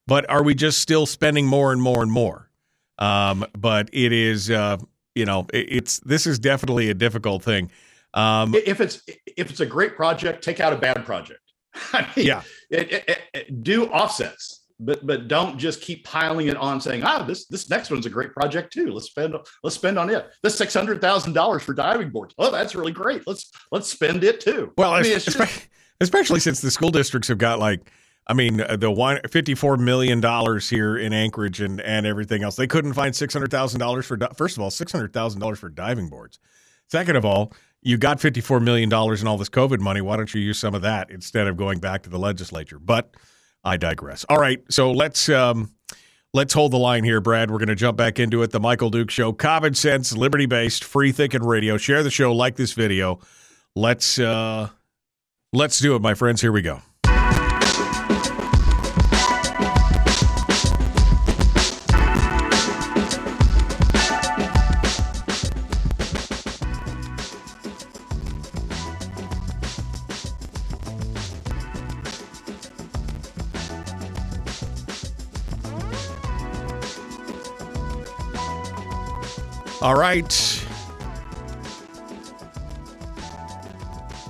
S3: but are we just still spending more and more and more? Um, but it is, uh, you know, it, it's this is definitely a difficult thing.
S5: Um, if it's if it's a great project, take out a bad project. I mean,
S3: yeah,
S5: it, it, it, do offsets, but but don't just keep piling it on, saying, "Ah, this this next one's a great project too. Let's spend let's spend on it. This six hundred thousand dollars for diving boards. Oh, that's really great. Let's let's spend it too."
S3: Well, I mean, especially, just, especially since the school districts have got like. I mean, uh, the one fifty-four million dollars here in Anchorage and, and everything else. They couldn't find six hundred thousand dollars for first of all six hundred thousand dollars for diving boards. Second of all, you got $54 million in all this COVID money. Why don't you use some of that instead of going back to the legislature? But I digress. All right. So let's. Um, Let's hold the line here, Brad. We're going to jump back into it. The Michael Duke Show, common sense, liberty based, free thinking radio. Share the show, like this video. Let's uh, let's do it, my friends. Here we go. All right.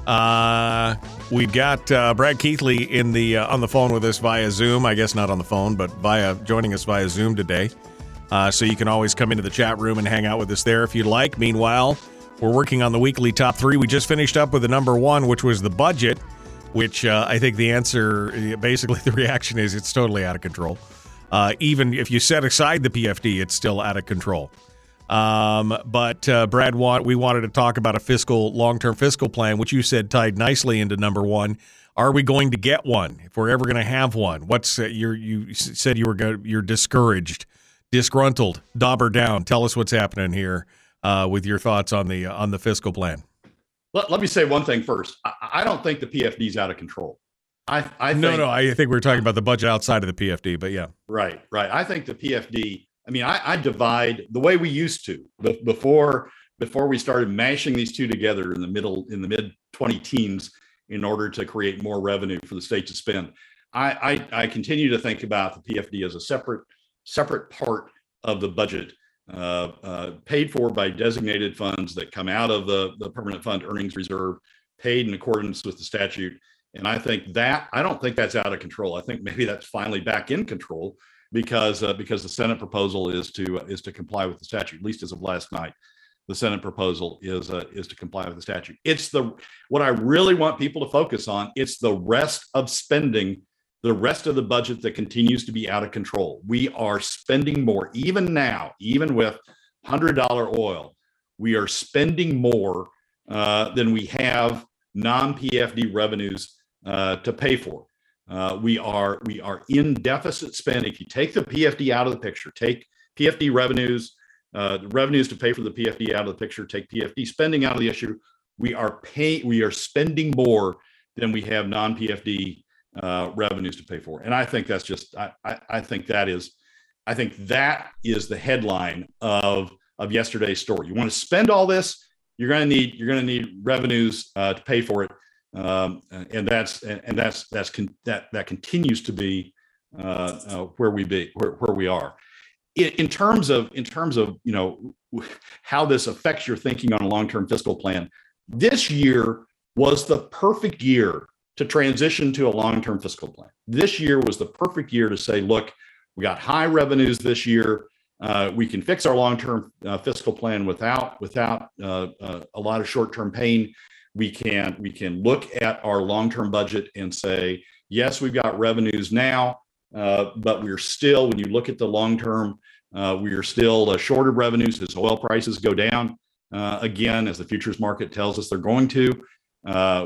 S3: Uh, we got uh, Brad Keithley in the uh, on the phone with us via Zoom. I guess not on the phone, but via joining us via Zoom today. Uh, so you can always come into the chat room and hang out with us there if you'd like. Meanwhile, we're working on the weekly top three. We just finished up with the number one, which was the budget. Which uh, I think the answer, basically, the reaction is it's totally out of control. Uh, even if you set aside the PFD, it's still out of control. Um, but uh, Brad, we wanted to talk about a fiscal long-term fiscal plan, which you said tied nicely into number one. Are we going to get one? If we're ever going to have one, what's uh, you you said you were go, you're discouraged, disgruntled, dauber down. Tell us what's happening here uh, with your thoughts on the on the fiscal plan.
S5: Let, let me say one thing first. I, I don't think the PFD is out of control. I, I
S3: think, no, no. I think we are talking about the budget outside of the PFD, but yeah,
S5: right, right. I think the PFD I mean, I, I divide the way we used to before before we started mashing these two together in the middle in the mid 20 teens in order to create more revenue for the state to spend. I, I, I continue to think about the PFD as a separate separate part of the budget, uh, uh, paid for by designated funds that come out of the, the permanent fund earnings reserve, paid in accordance with the statute. And I think that I don't think that's out of control. I think maybe that's finally back in control because uh, because the Senate proposal is to uh, is to comply with the statute. At least as of last night, the Senate proposal is uh, is to comply with the statute. It's the what I really want people to focus on. It's the rest of spending, the rest of the budget that continues to be out of control. We are spending more, even now, even with hundred dollar oil. We are spending more uh, than we have non PFD revenues uh, to pay for. Uh, we are we are in deficit spend. If you take the PFD out of the picture, take PFD revenues, uh, revenues to pay for the PFD out of the picture, take PFD spending out of the issue. We are pay we are spending more than we have non PFD uh, revenues to pay for, and I think that's just I, I, I think that is I think that is the headline of of yesterday's story. You want to spend all this, you're going to need you're going to need revenues uh, to pay for it um, and that's and that's that's con- that that continues to be uh, uh, where we be where, where we are. in, in terms of in terms of you know how this affects your thinking on a long-term fiscal plan, this year was the perfect year to transition to a long-term fiscal plan. This year was the perfect year to say, look, we got high revenues this year. Uh, we can fix our long-term uh, fiscal plan without without uh, uh a lot of short-term pain. We can we can look at our long-term budget and say, yes, we've got revenues now, uh, but we're still, when you look at the long-term, uh, we are still short of revenues as oil prices go down. again, as the futures market tells us they're going to,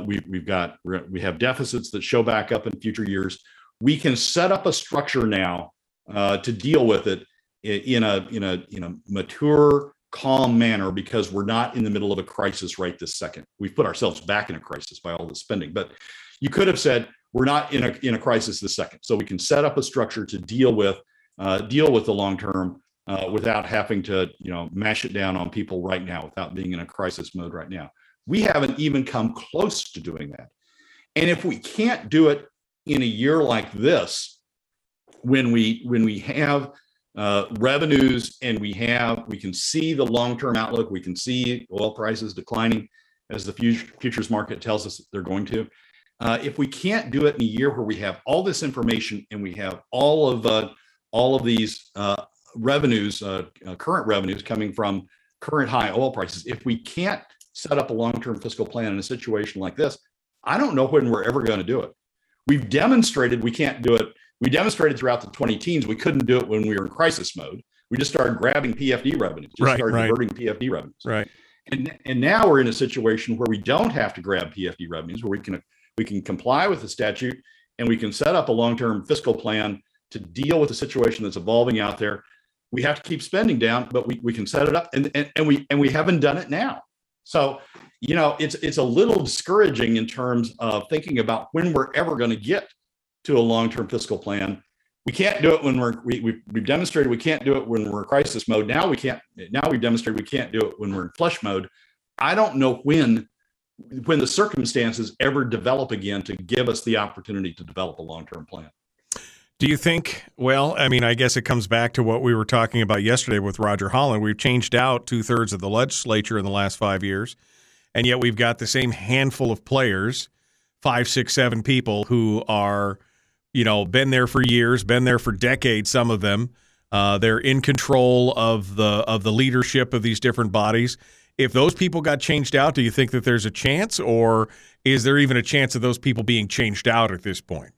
S5: we, we've got we have deficits that show back up in future years. We can set up a structure now to deal with it in a in a in a mature calm manner because we're not in the middle of a crisis right this second. We've put ourselves back in a crisis by all the spending but you could have said we're not in a in a crisis this second. So we can set up a structure to deal with uh, deal with the long term uh, without having to you know mash it down on people right now without being in a crisis mode right now. We haven't even come close to doing that. And if we can't do it in a year like this when we when we have uh, revenues and we have we can see the long-term outlook. We can see oil prices declining as the futures market tells us they're going to. Uh, if we can't do it in a year where we have all this information and we have all of uh, all of these uh, revenues uh, current revenues coming from current high oil prices if we can't set up a long-term fiscal plan in a situation like this i don't know when we're ever going to do it. We've demonstrated we can't do it we demonstrated throughout the 20 teens we couldn't do it when we were in crisis mode. We just started grabbing PFD revenues, just
S3: right,
S5: started
S3: right.
S5: diverting PFD revenues.
S3: Right.
S5: And, and now we're in a situation where we don't have to grab PFD revenues, where we can we can comply with the statute and we can set up a long-term fiscal plan to deal with the situation that's evolving out there. We have to keep spending down, but we, we can set it up and, and, and we and we haven't done it now. So, you know, it's it's a little discouraging in terms of thinking about when we're ever going to get to a long-term fiscal plan. We can't do it when we're we, we've, we've demonstrated we can't do it when we're in crisis mode. Now we can't. Now we've demonstrated we can't do it when we're in flush mode. I don't know when when the circumstances ever develop again to give us the opportunity to develop a long-term plan.
S3: Do you think? Well, I mean, I guess it comes back to what we were talking about yesterday with Roger Holland. We've changed out two thirds of the legislature in the last five years, and yet we've got the same handful of players, five, six, seven people who are you know, been there for years, been there for decades. Some of them, uh, they're in control of the of the leadership of these different bodies. If those people got changed out, do you think that there's a chance, or is there even a chance of those people being changed out at this point?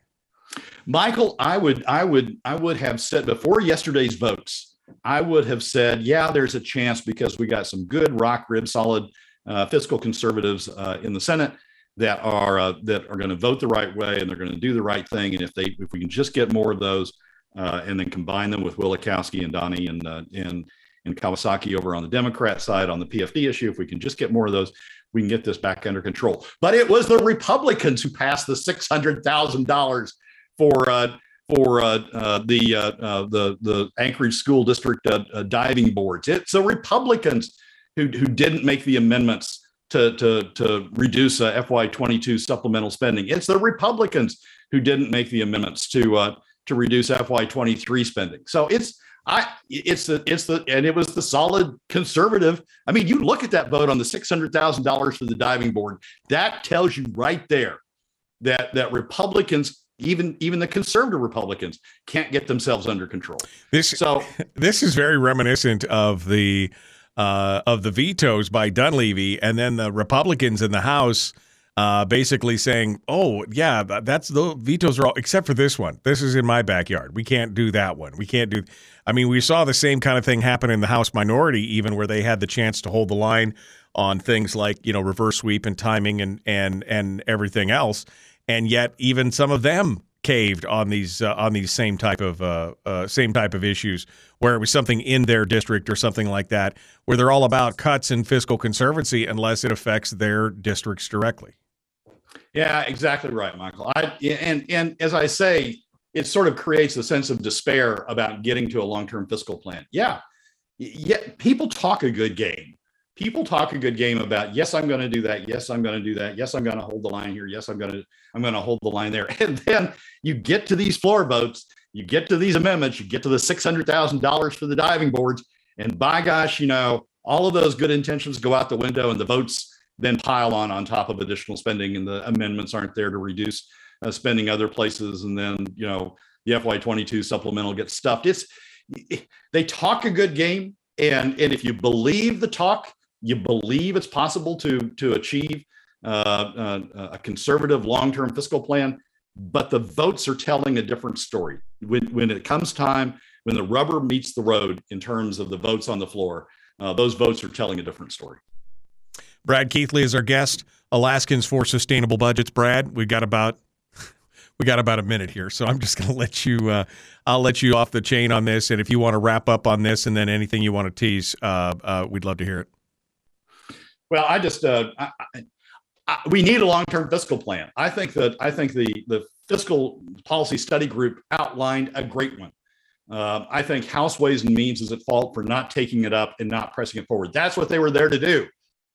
S5: Michael, I would, I would, I would have said before yesterday's votes, I would have said, yeah, there's a chance because we got some good rock rib solid uh, fiscal conservatives uh, in the Senate that are uh, that are going to vote the right way and they're going to do the right thing. And if they if we can just get more of those uh, and then combine them with Wielechowski and Donnie and uh, and and Kawasaki over on the Democrat side on the PFD issue, if we can just get more of those, we can get this back under control. But it was the Republicans who passed the six hundred thousand dollars for. Uh, for uh, uh, the uh, the the Anchorage School District diving boards, it's the Republicans who who didn't make the amendments to, to, to reduce uh, FY22 supplemental spending. It's the Republicans who didn't make the amendments to uh, to reduce FY23 spending. So it's I it's the it's the and it was the solid conservative. I mean, you look at that vote on the six hundred thousand dollars for the diving board. That tells you right there that that Republicans even even the conservative Republicans can't get themselves under control.
S3: This so this is very reminiscent of the uh, of the vetoes by Dunleavy, and then the Republicans in the House uh, basically saying, "Oh, yeah, that's the vetoes are all except for this one. This is in my backyard. We can't do that one. We can't do." I mean, we saw the same kind of thing happen in the House minority, even where they had the chance to hold the line on things like you know reverse sweep and timing and and and everything else, and yet even some of them caved on these uh, on these same type of uh, uh, same type of issues where it was something in their district or something like that where they're all about cuts and fiscal conservancy unless it affects their districts directly.
S5: Yeah, exactly right, Michael. I and and as I say, it sort of creates a sense of despair about getting to a long-term fiscal plan. Yeah, yeah, people talk a good game people talk a good game about yes i'm going to do that. Yes i'm going to do that. Yes i'm going to hold the line here. Yes i'm going to i'm going to hold the line there. And then you get to these floor votes you get to these amendments, you get to the six hundred thousand dollars for the diving boards, and by gosh, you know, all of those good intentions go out the window, and the votes then pile on on top of additional spending, and the amendments aren't there to reduce uh, spending other places, and then you know the FY22 supplemental gets stuffed. It's they talk a good game, and and if you believe the talk, you believe it's possible to to achieve uh, uh, a conservative long-term fiscal plan, but the votes are telling a different story. When when it comes time, when the rubber meets the road in terms of the votes on the floor, uh, those votes are telling a different story.
S3: Brad Keithley is our guest. Alaskans for Sustainable Budgets. Brad, we got about we got about a minute here, so I'm just going to let you. Uh, I'll let you off the chain on this, and if you want to wrap up on this, and then anything you want to tease, uh, uh, we'd love to hear it.
S5: Well, I just uh, I, I, we need a long-term fiscal plan. I think that I think the the fiscal policy study group outlined a great one. Uh, I think House Ways and Means is at fault for not taking it up and not pressing it forward. That's what they were there to do.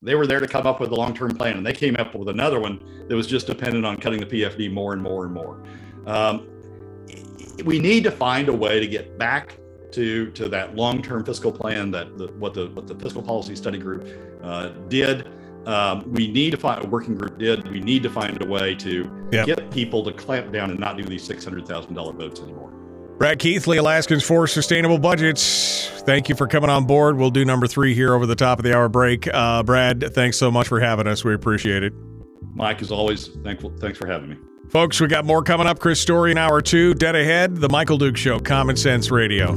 S5: They were there to come up with a long term plan, and they came up with another one that was just dependent on cutting the PFD more and more and more. Um, we need to find a way to get back to to that long term fiscal plan that the, what the what the fiscal policy study group uh, did. Um, we need to find a working group did. We need to find a way to yep. get people to clamp down and not do these six hundred thousand dollar votes anymore.
S3: Brad Keithley, Alaskans for Sustainable Budgets. Thank you for coming on board. We'll do number three here over the top of the hour break. Uh, Brad, thanks so much for having us. We appreciate it.
S5: Mike, as always, thankful. Thanks for having me.
S3: Folks, we got more coming up. Chris Story in hour two. Dead ahead, The Michael Duke Show, Common Sense Radio.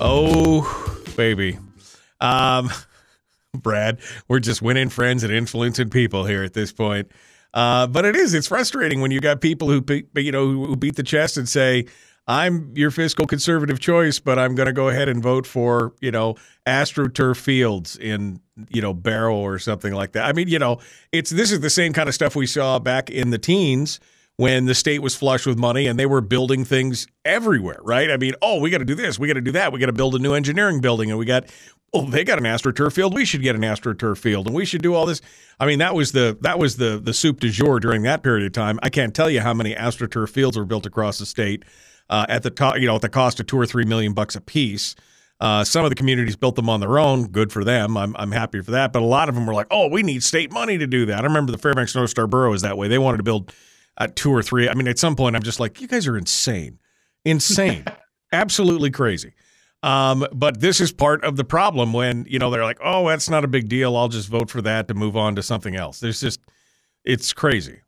S3: Oh, baby. Um, Brad. We're just winning friends and influencing people here at this point. Uh, but it is. It's frustrating when you got people who beat, you know who beat the chest and say, "I'm your fiscal conservative choice, but I'm going to go ahead and vote for you know AstroTurf Fields in you know Barrow or something like that." I mean, you know, it's this is the same kind of stuff we saw back in the teens when the state was flush with money and they were building things everywhere, right? I mean, oh, we got to do this, we got to do that, we got to build a new engineering building, and we got oh, they got an AstroTurf field. We should get an AstroTurf field, and we should do all this. I mean, that was the that was the the soup du jour during that period of time. I can't tell you how many AstroTurf fields were built across the state uh, at the top, you know, at the cost of two or three million bucks a piece. Uh, some of the communities built them on their own. Good for them. I'm, I'm happy for that. But a lot of them were like, oh, we need state money to do that. I remember the Fairbanks North Star Borough was that way. They wanted to build uh, two or three. I mean, at some point, I'm just like, you guys are insane. Insane. Absolutely crazy. Um, but this is part of the problem when you know they're like, "Oh, that's not a big deal. I'll just vote for that to move on to something else." There's just, it's crazy.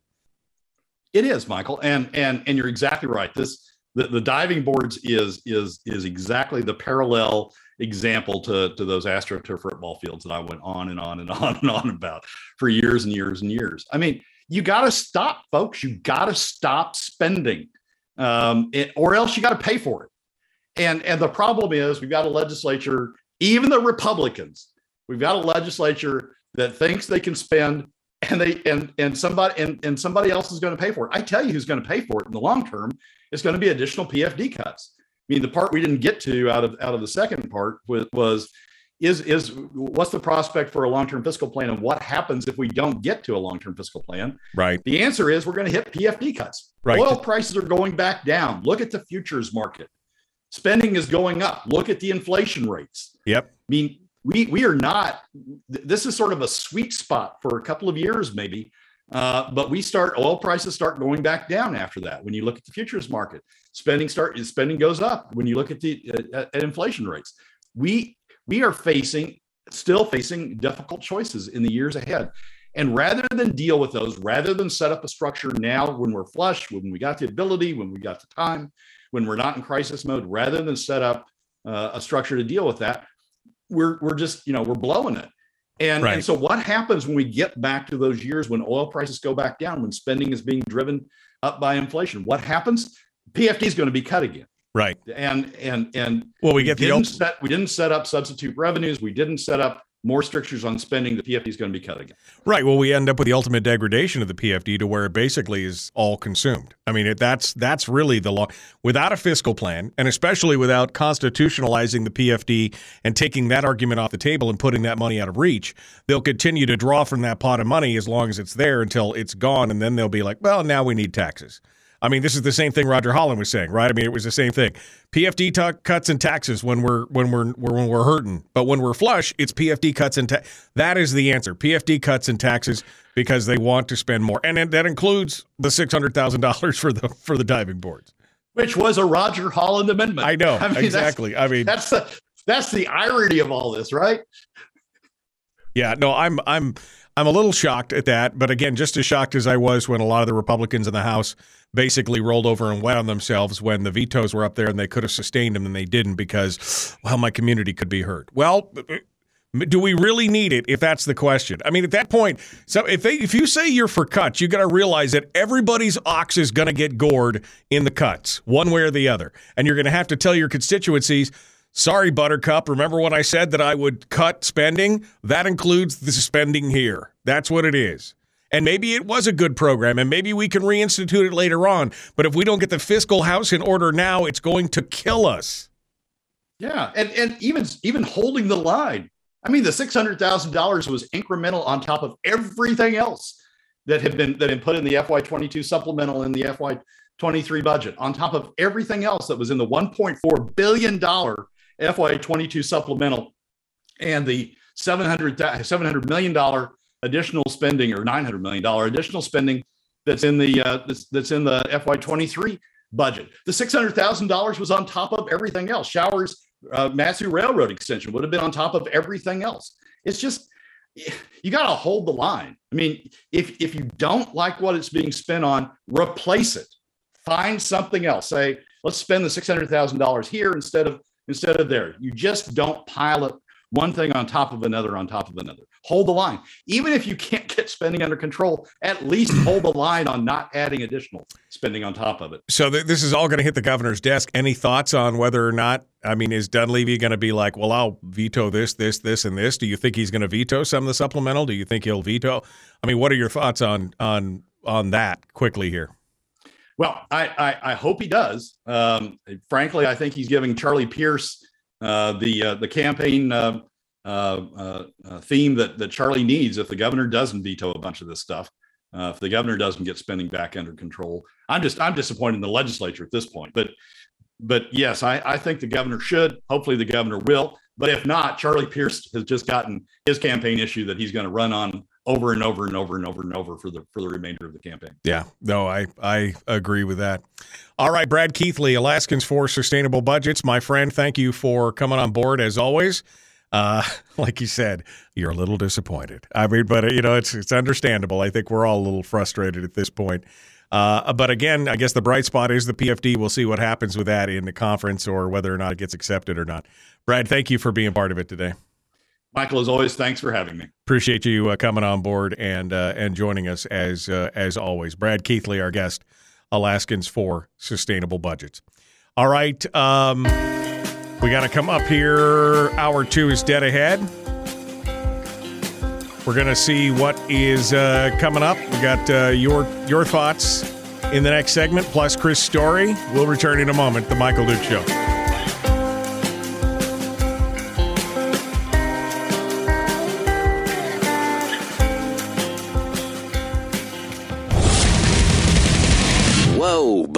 S5: It is, Michael, and and and you're exactly right. This the, the diving boards is is is exactly the parallel example to to those AstroTurf football fields that I went on and on and on and on about for years and years and years. I mean, you got to stop, folks. You got to stop spending, um, it, or else you got to pay for it. And and the problem is we've got a legislature, even the Republicans, we've got a legislature that thinks they can spend and they and and somebody and, and somebody else is going to pay for it. I tell you who's going to pay for it in the long term. It's going to be additional PFD cuts. I mean, the part we didn't get to out of out of the second part was, was is is what's the prospect for a long-term fiscal plan and what happens if we don't get to a long-term fiscal plan
S3: right
S5: the answer is we're going to hit pfd cuts right oil prices are going back down look at the futures market spending is going up. Look at the inflation rates.
S3: Yep. I
S5: mean, we we are not. This is sort of a sweet spot for a couple of years, maybe. Uh, but we start oil prices start going back down after that. When you look at the futures market, spending start spending goes up. When you look at the uh, at inflation rates, we we are facing still facing difficult choices in the years ahead. And rather than deal with those, rather than set up a structure now when we're flush, when we got the ability, when we got the time, when we're not in crisis mode, rather than set up uh, a structure to deal with that, we're we're just you know we're blowing it. And, right. and so what happens when we get back to those years when oil prices go back down, when spending is being driven up by inflation? What happens? PFD is going to be cut again.
S3: Right.
S5: And and and
S3: well, we get
S5: we
S3: the
S5: didn't set we didn't set up substitute revenues. We didn't set up more strictures on spending, the PFD is going to be cut again.
S3: Right. Well, we end up with the ultimate degradation of the PFD to where it basically is all consumed. I mean, it, that's that's really the law. Without a fiscal plan, and especially without constitutionalizing the PFD and taking that argument off the table and putting that money out of reach, they'll continue to draw from that pot of money as long as it's there until it's gone, and then they'll be like, well, now we need taxes. I mean, this is the same thing Roger Holland was saying, right? I mean, it was the same thing. PFD t- cuts and taxes when we're when we're when we're hurting, but when we're flush, it's PFD cuts and ta- that is the answer. PFD cuts and taxes because they want to spend more, and that includes the six hundred thousand dollars for the for the diving boards,
S5: which was a Roger Holland amendment.
S3: I know I mean, exactly. I mean,
S5: that's the that's the irony of all this, right?
S3: Yeah, no, I'm I'm I'm a little shocked at that, but again, just as shocked as I was when a lot of the Republicans in the House basically rolled over and wet on themselves when the vetoes were up there and they could have sustained them and they didn't because, well, my community could be hurt. Well, do we really need it if that's the question i mean at that point so if they if you say you're for cuts you got to realize that everybody's ox is going to get gored in the cuts one way or the other and you're going to have to tell your constituencies sorry buttercup remember when i said that i would cut spending that includes the spending here that's what it is and maybe it was a good program, and maybe we can reinstitute it later on. But if we don't get the fiscal house in order now, it's going to kill us.
S5: Yeah, and and even even holding the line. I mean, the six hundred thousand dollars was incremental on top of everything else that had been that had put in the FY twenty two supplemental in the FY twenty three budget, on top of everything else that was in the one point four billion dollar FY twenty two supplemental, and the 700 $700 million additional spending or $900 million additional spending that's in the uh, that's, that's in the FY23 budget. The $600,000 was on top of everything else. Showers, uh, Railroad extension would have been on top of everything else. It's just you got to hold the line. I mean, if if you don't like what it's being spent on, replace it. Find something else. Say, let's spend the six hundred thousand dollars here instead of instead of there. You just don't pile it one thing on top of another on top of another. Hold the line. Even if you can't get spending under control, at least hold the line on not adding additional spending on top of it.
S3: So th- this is all going to hit the governor's desk. Any thoughts on whether or not? I mean, is Dunleavy going to be like, well, I'll veto this, this, this, and this? Do you think he's going to veto some of the supplemental? Do you think he'll veto? I mean, what are your thoughts on on on that quickly here?
S5: Well, I I, I hope he does. Um, frankly, I think he's giving Charlie Pierce uh, the uh, the campaign uh, uh, uh, theme that that Charlie needs if the governor doesn't veto a bunch of this stuff. if the governor doesn't get spending back under control, I'm just I'm disappointed in the legislature at this point. But but yes, I, I think the governor should. Hopefully, the governor will. But if not, Charlie Pierce has just gotten his campaign issue that he's going to run on over and over and over and over and over for the for the remainder of the campaign.
S3: Yeah, no, I I agree with that. All right, Brad Keithley, Alaskans for Sustainable Budgets, my friend. Thank you for coming on board as always. Uh, like you said, you're a little disappointed. I mean, but you know, it's it's understandable. I think we're all a little frustrated at this point. Uh, but again, I guess the bright spot is the PFD. We'll see what happens with that in the conference or whether or not it gets accepted or not. Brad, thank you for being part of it today.
S5: Michael, as always, thanks for having me.
S3: Appreciate you uh, coming on board and uh, and joining us as uh, as always. Brad Keithley, our guest, Alaskans for Sustainable Budgets. All right, um, we got to come up here. Hour two is dead ahead. We're gonna see what is uh, coming up. We got uh, your your thoughts in the next segment, plus Chris Story. We'll return in a moment. The Michael Duke Show.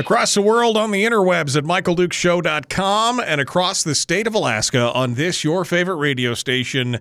S3: Across the world on the interwebs at michaeldukeshow.com and across the state of Alaska on this your favorite radio station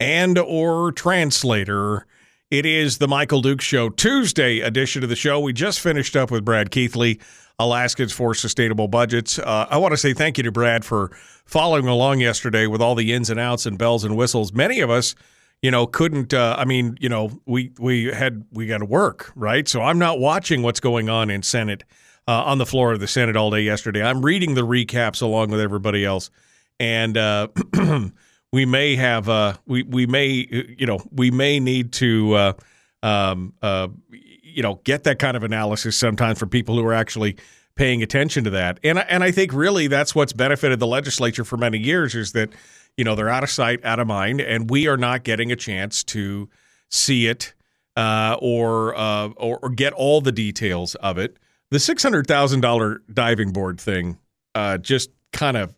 S3: and or translator. It is the Michael Duke Show Tuesday edition of the show. We just finished up with Brad Keithley, Alaskans for Sustainable Budgets. Uh, I want to say thank you to Brad for following along yesterday with all the ins and outs and bells and whistles. Many of us you know, couldn't. Uh, I mean, you know, we we had we got to work, right? So I'm not watching what's going on in Senate uh, on the floor of the Senate all day yesterday. I'm reading the recaps along with everybody else, and uh, we may have uh, we we may you know we may need to uh, um, uh, you know get that kind of analysis sometimes for people who are actually paying attention to that. And and I think really that's what's benefited the legislature for many years is that you know, they're out of sight, out of mind, and we are not getting a chance to see it uh, or, uh, or, or get all the details of it. The six hundred thousand dollar diving board thing uh, just kind of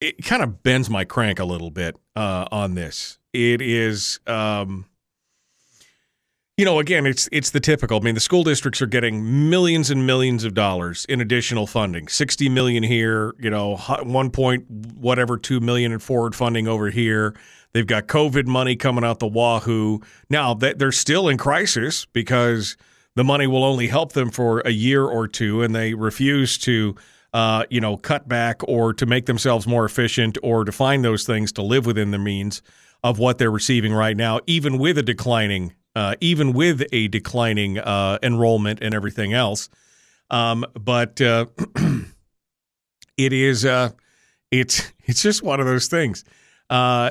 S3: it kind of bends my crank a little bit uh, on this. It is. Um, you know, again, it's it's the typical. I mean, the school districts are getting millions and millions of dollars in additional funding. Sixty million here, you know, one point whatever two million in forward funding over here. They've got COVID money coming out the wahoo. Now that they're still in crisis because the money will only help them for a year or two, and they refuse to, uh, you know, cut back or to make themselves more efficient or to find those things to live within the means of what they're receiving right now, even with a declining uh, even with a declining uh, enrollment and everything else. Um, but uh, it is uh, it's it's just one of those things. Uh,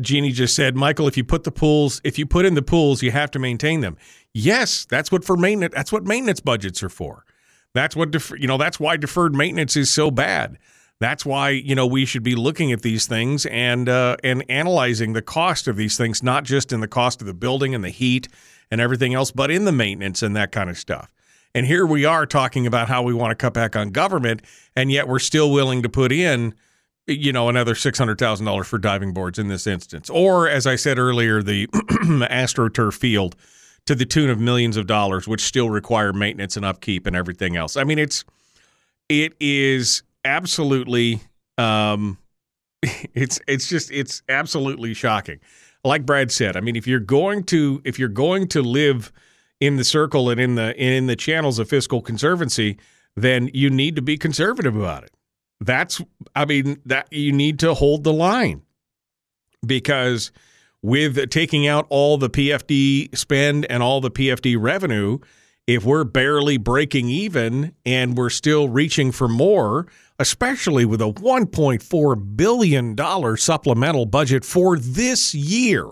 S3: Jeannie just said, Michael, if you put the pools, if you put in the pools, you have to maintain them. Yes, that's what for maintenance. That's what maintenance budgets are for. That's what def- you know. That's why deferred maintenance is so bad. That's why you know we should be looking at these things and uh, and analyzing the cost of these things, not just in the cost of the building and the heat and everything else, but in the maintenance and that kind of stuff. And here we are talking about how we want to cut back on government, and yet we're still willing to put in, you know, another six hundred thousand dollars for diving boards in this instance, or as I said earlier, the AstroTurf field to the tune of millions of dollars, which still require maintenance and upkeep and everything else. I mean, it's it is absolutely um, it's it's just it's absolutely shocking. Like Brad said, I mean, if you're going to if you're going to live in the circle and in the in the channels of fiscal conservancy, then you need to be conservative about it. That's I mean that you need to hold the line because with taking out all the PFD spend and all the PFD revenue, if we're barely breaking even and we're still reaching for more, especially with a $1.4 billion supplemental budget for this year.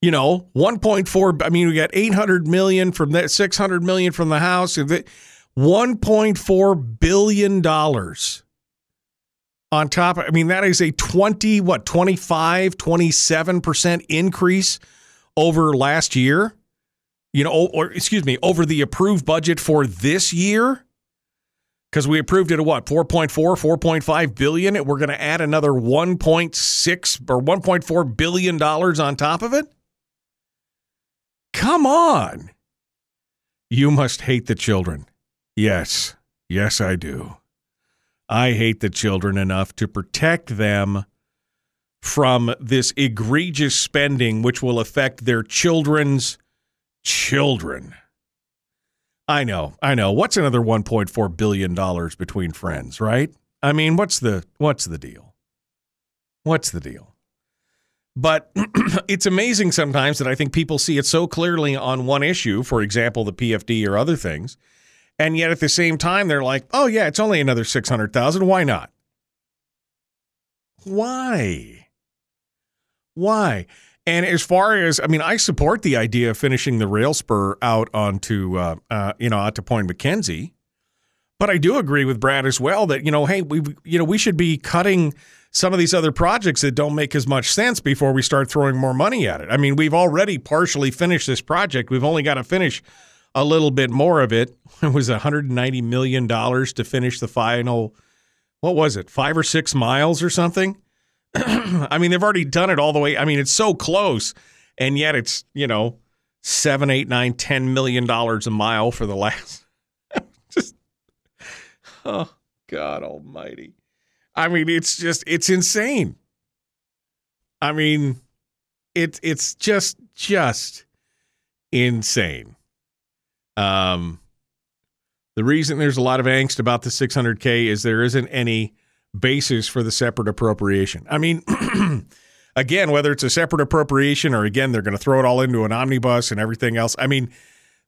S3: You know, 1.4 I mean we got 800 million from that 600 million from the house 1.4 billion dollars on top I mean that is a 20 what 25 27% increase over last year. You know, or excuse me, over the approved budget for this year? Because we approved it at what 4.4 4.5 billion and we're going to add another 1.6 or 1.4 billion dollars on top of it? Come on. You must hate the children yes yes i do i hate the children enough to protect them from this egregious spending which will affect their children's children I know, I know. What's another 1.4 billion dollars between friends, right? I mean, what's the what's the deal? What's the deal? But it's amazing sometimes that I think people see it so clearly on one issue, for example, the PFD or other things, and yet at the same time they're like, "Oh yeah, it's only another 600,000, why not?" Why? Why? And as far as I mean, I support the idea of finishing the rail spur out onto uh, uh, you know out to Point MacKenzie, but I do agree with Brad as well that you know, hey, we you know we should be cutting some of these other projects that don't make as much sense before we start throwing more money at it. I mean, we've already partially finished this project. We've only got to finish a little bit more of it. It was 190 million dollars to finish the final. What was it? Five or six miles or something. I mean, they've already done it all the way. I mean, it's so close. and yet it's you know seven, eight, nine, ten million dollars a mile for the last. just oh God Almighty! I mean, it's just it's insane. I mean, it's it's just just insane. Um, the reason there's a lot of angst about the 600k is there isn't any basis for the separate appropriation. I mean. again, whether it's a separate appropriation or again, they're going to throw it all into an omnibus and everything else. I mean,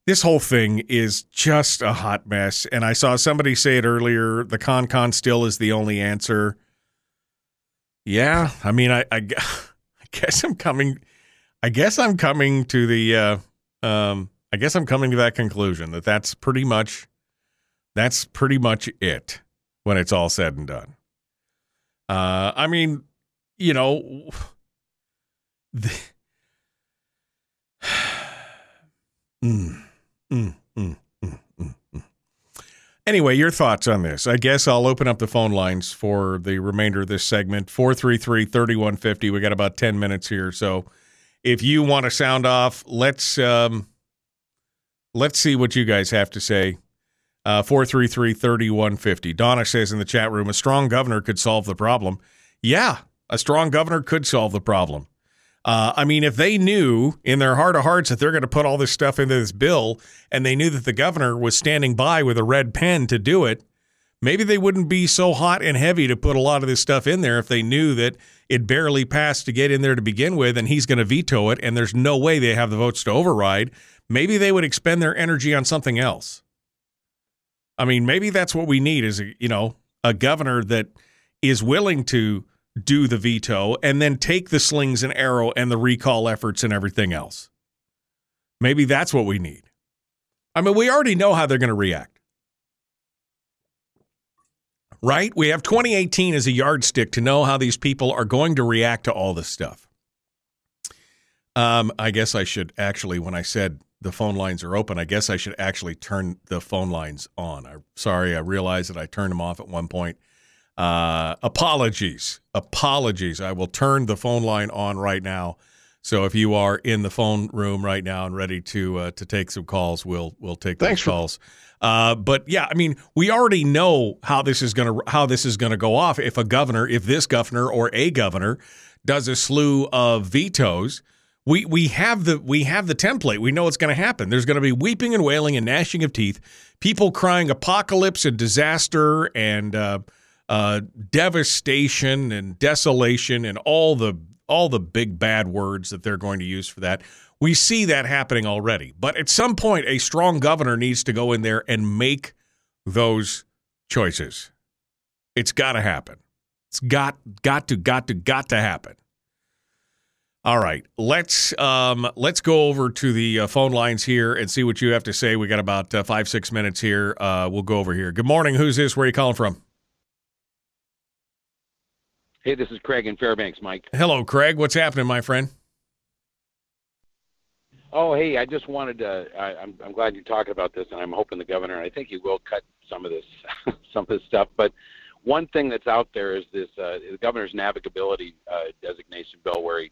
S3: this whole thing is just a hot mess. And I saw somebody say it earlier the con con still is the only answer. Yeah. I mean, I, I, I guess I'm coming, I guess I'm coming to the, uh, um, I guess I'm coming to that conclusion that that's pretty much, that's pretty much it when it's all said and done. Uh, I mean, you know, the, mm, mm, mm, Anyway, your thoughts on this? I guess I'll open up the phone lines for the remainder of this segment 433 3150. We got about 10 minutes here. So if you want to sound off, let's um, let's see what you guys have to say. Uh, 433 3150. Donna says in the chat room a strong governor could solve the problem. Yeah, a strong governor could solve the problem. Uh, I mean, if they knew in their heart of hearts that they're going to put all this stuff into this bill and they knew that the governor was standing by with a red pen to do it, maybe they wouldn't be so hot and heavy to put a lot of this stuff in there if they knew that it barely passed to get in there to begin with and he's going to veto it and there's no way they have the votes to override. Maybe they would expend their energy on something else. I mean, maybe that's what we need is, you know, a governor that is willing to do the veto and then take the slings and arrow and the recall efforts and everything else. Maybe that's what we need. I mean, we already know how they're going to react. Right? We have 2018 as a yardstick to know how these people are going to react to all this stuff. Um, I guess I should actually, when I said the phone lines are open, I guess I should actually turn the phone lines on. I'm sorry, I realized that I turned them off at one point. Uh, apologies. Apologies. I will turn the phone line on right now. So if you are in the phone room right now and ready to uh, to take some calls, we'll we'll take those Thanks calls. Uh, but yeah, I mean, we already know how this is gonna how this is gonna go off. If a governor, if this governor or a governor does a slew of vetoes, we we have the we have the template. We know what's going to happen. There's going to be weeping and wailing and gnashing of teeth, people crying apocalypse and disaster and uh, uh, devastation and desolation and all the all the big bad words that they're going to use for that. We see that happening already. But at some point, a strong governor needs to go in there and make those choices. It's got to happen. It's got got to got to got to happen. All right, let's um, let's go over to the uh, phone lines here and see what you have to say. We got about uh, five six minutes here. Uh, we'll go over here. Good morning. Who's this? Where are you calling from?
S6: Hey, this is Craig in Fairbanks, Mike.
S3: Hello, Craig. What's happening, my friend?
S6: Oh, hey, I just wanted to. I, am I'm, I'm glad you're talking about this, and I'm hoping the governor. I think he will cut some of this, some of this stuff. But one thing that's out there is this: uh, the governor's navigability uh, designation bill, where he,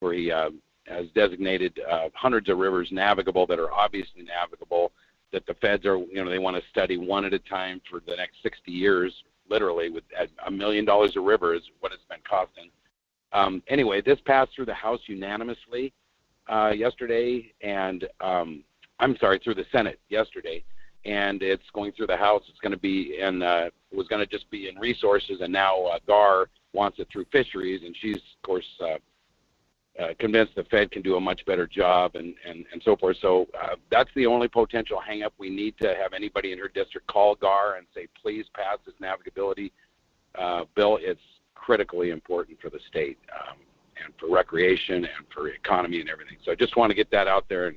S6: where he uh, has designated uh, hundreds of rivers navigable that are obviously navigable. That the feds are, you know, they want to study one at a time for the next 60 years literally with a million dollars a river is what it's been costing. Um, anyway, this passed through the House unanimously uh, yesterday, and um, I'm sorry, through the Senate yesterday, and it's going through the House. It's going to be in uh, it was going to just be in resources, and now uh, Gar wants it through fisheries, and she's of course uh, uh, convinced the Fed can do a much better job and, and, and so forth. So uh, that's the only potential hangup. We need to have anybody in her district call GAR and say, please pass this navigability uh, bill. It's critically important for the state um, and for recreation and for economy and everything. So I just want to get that out there and,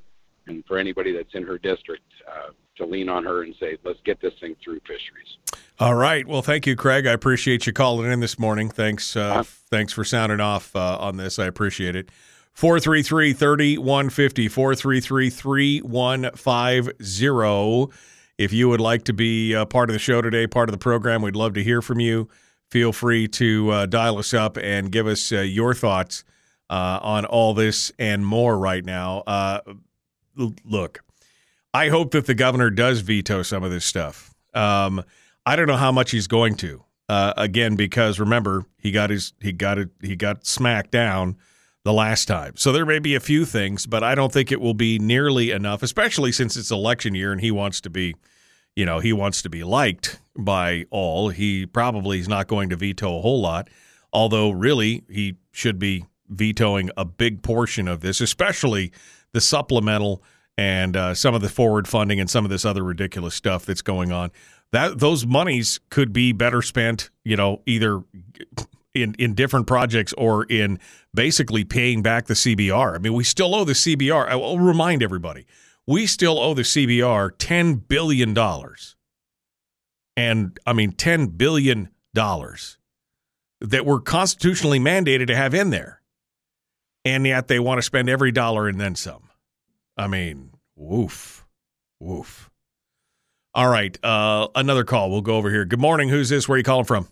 S6: and for anybody that's in her district uh, to lean on her and say, let's get this thing through fisheries.
S3: All right. Well, thank you, Craig. I appreciate you calling in this morning. Thanks. Uh, thanks for sounding off uh, on this. I appreciate it. 433 3150, 433 3150. If you would like to be uh, part of the show today, part of the program, we'd love to hear from you. Feel free to uh, dial us up and give us uh, your thoughts uh, on all this and more right now. Look, I hope that the governor does veto some of this stuff. Um, I don't know how much he's going to. Uh, again, because remember he got his he got it he got smacked down the last time. So there may be a few things, but I don't think it will be nearly enough, especially since it's election year and he wants to be, you know, he wants to be liked by all. He probably is not going to veto a whole lot, although really he should be vetoing a big portion of this, especially the supplemental and uh, some of the forward funding and some of this other ridiculous stuff that's going on. That those monies could be better spent, you know, either in in different projects or in basically paying back the CBR. I mean, we still owe the CBR. I will remind everybody, we still owe the CBR ten billion dollars, and I mean ten billion dollars that were constitutionally mandated to have in there, and yet they want to spend every dollar and then some. I mean, woof, woof. All right, uh, another call. We'll go over here. Good morning. Who's this? Where are you calling from?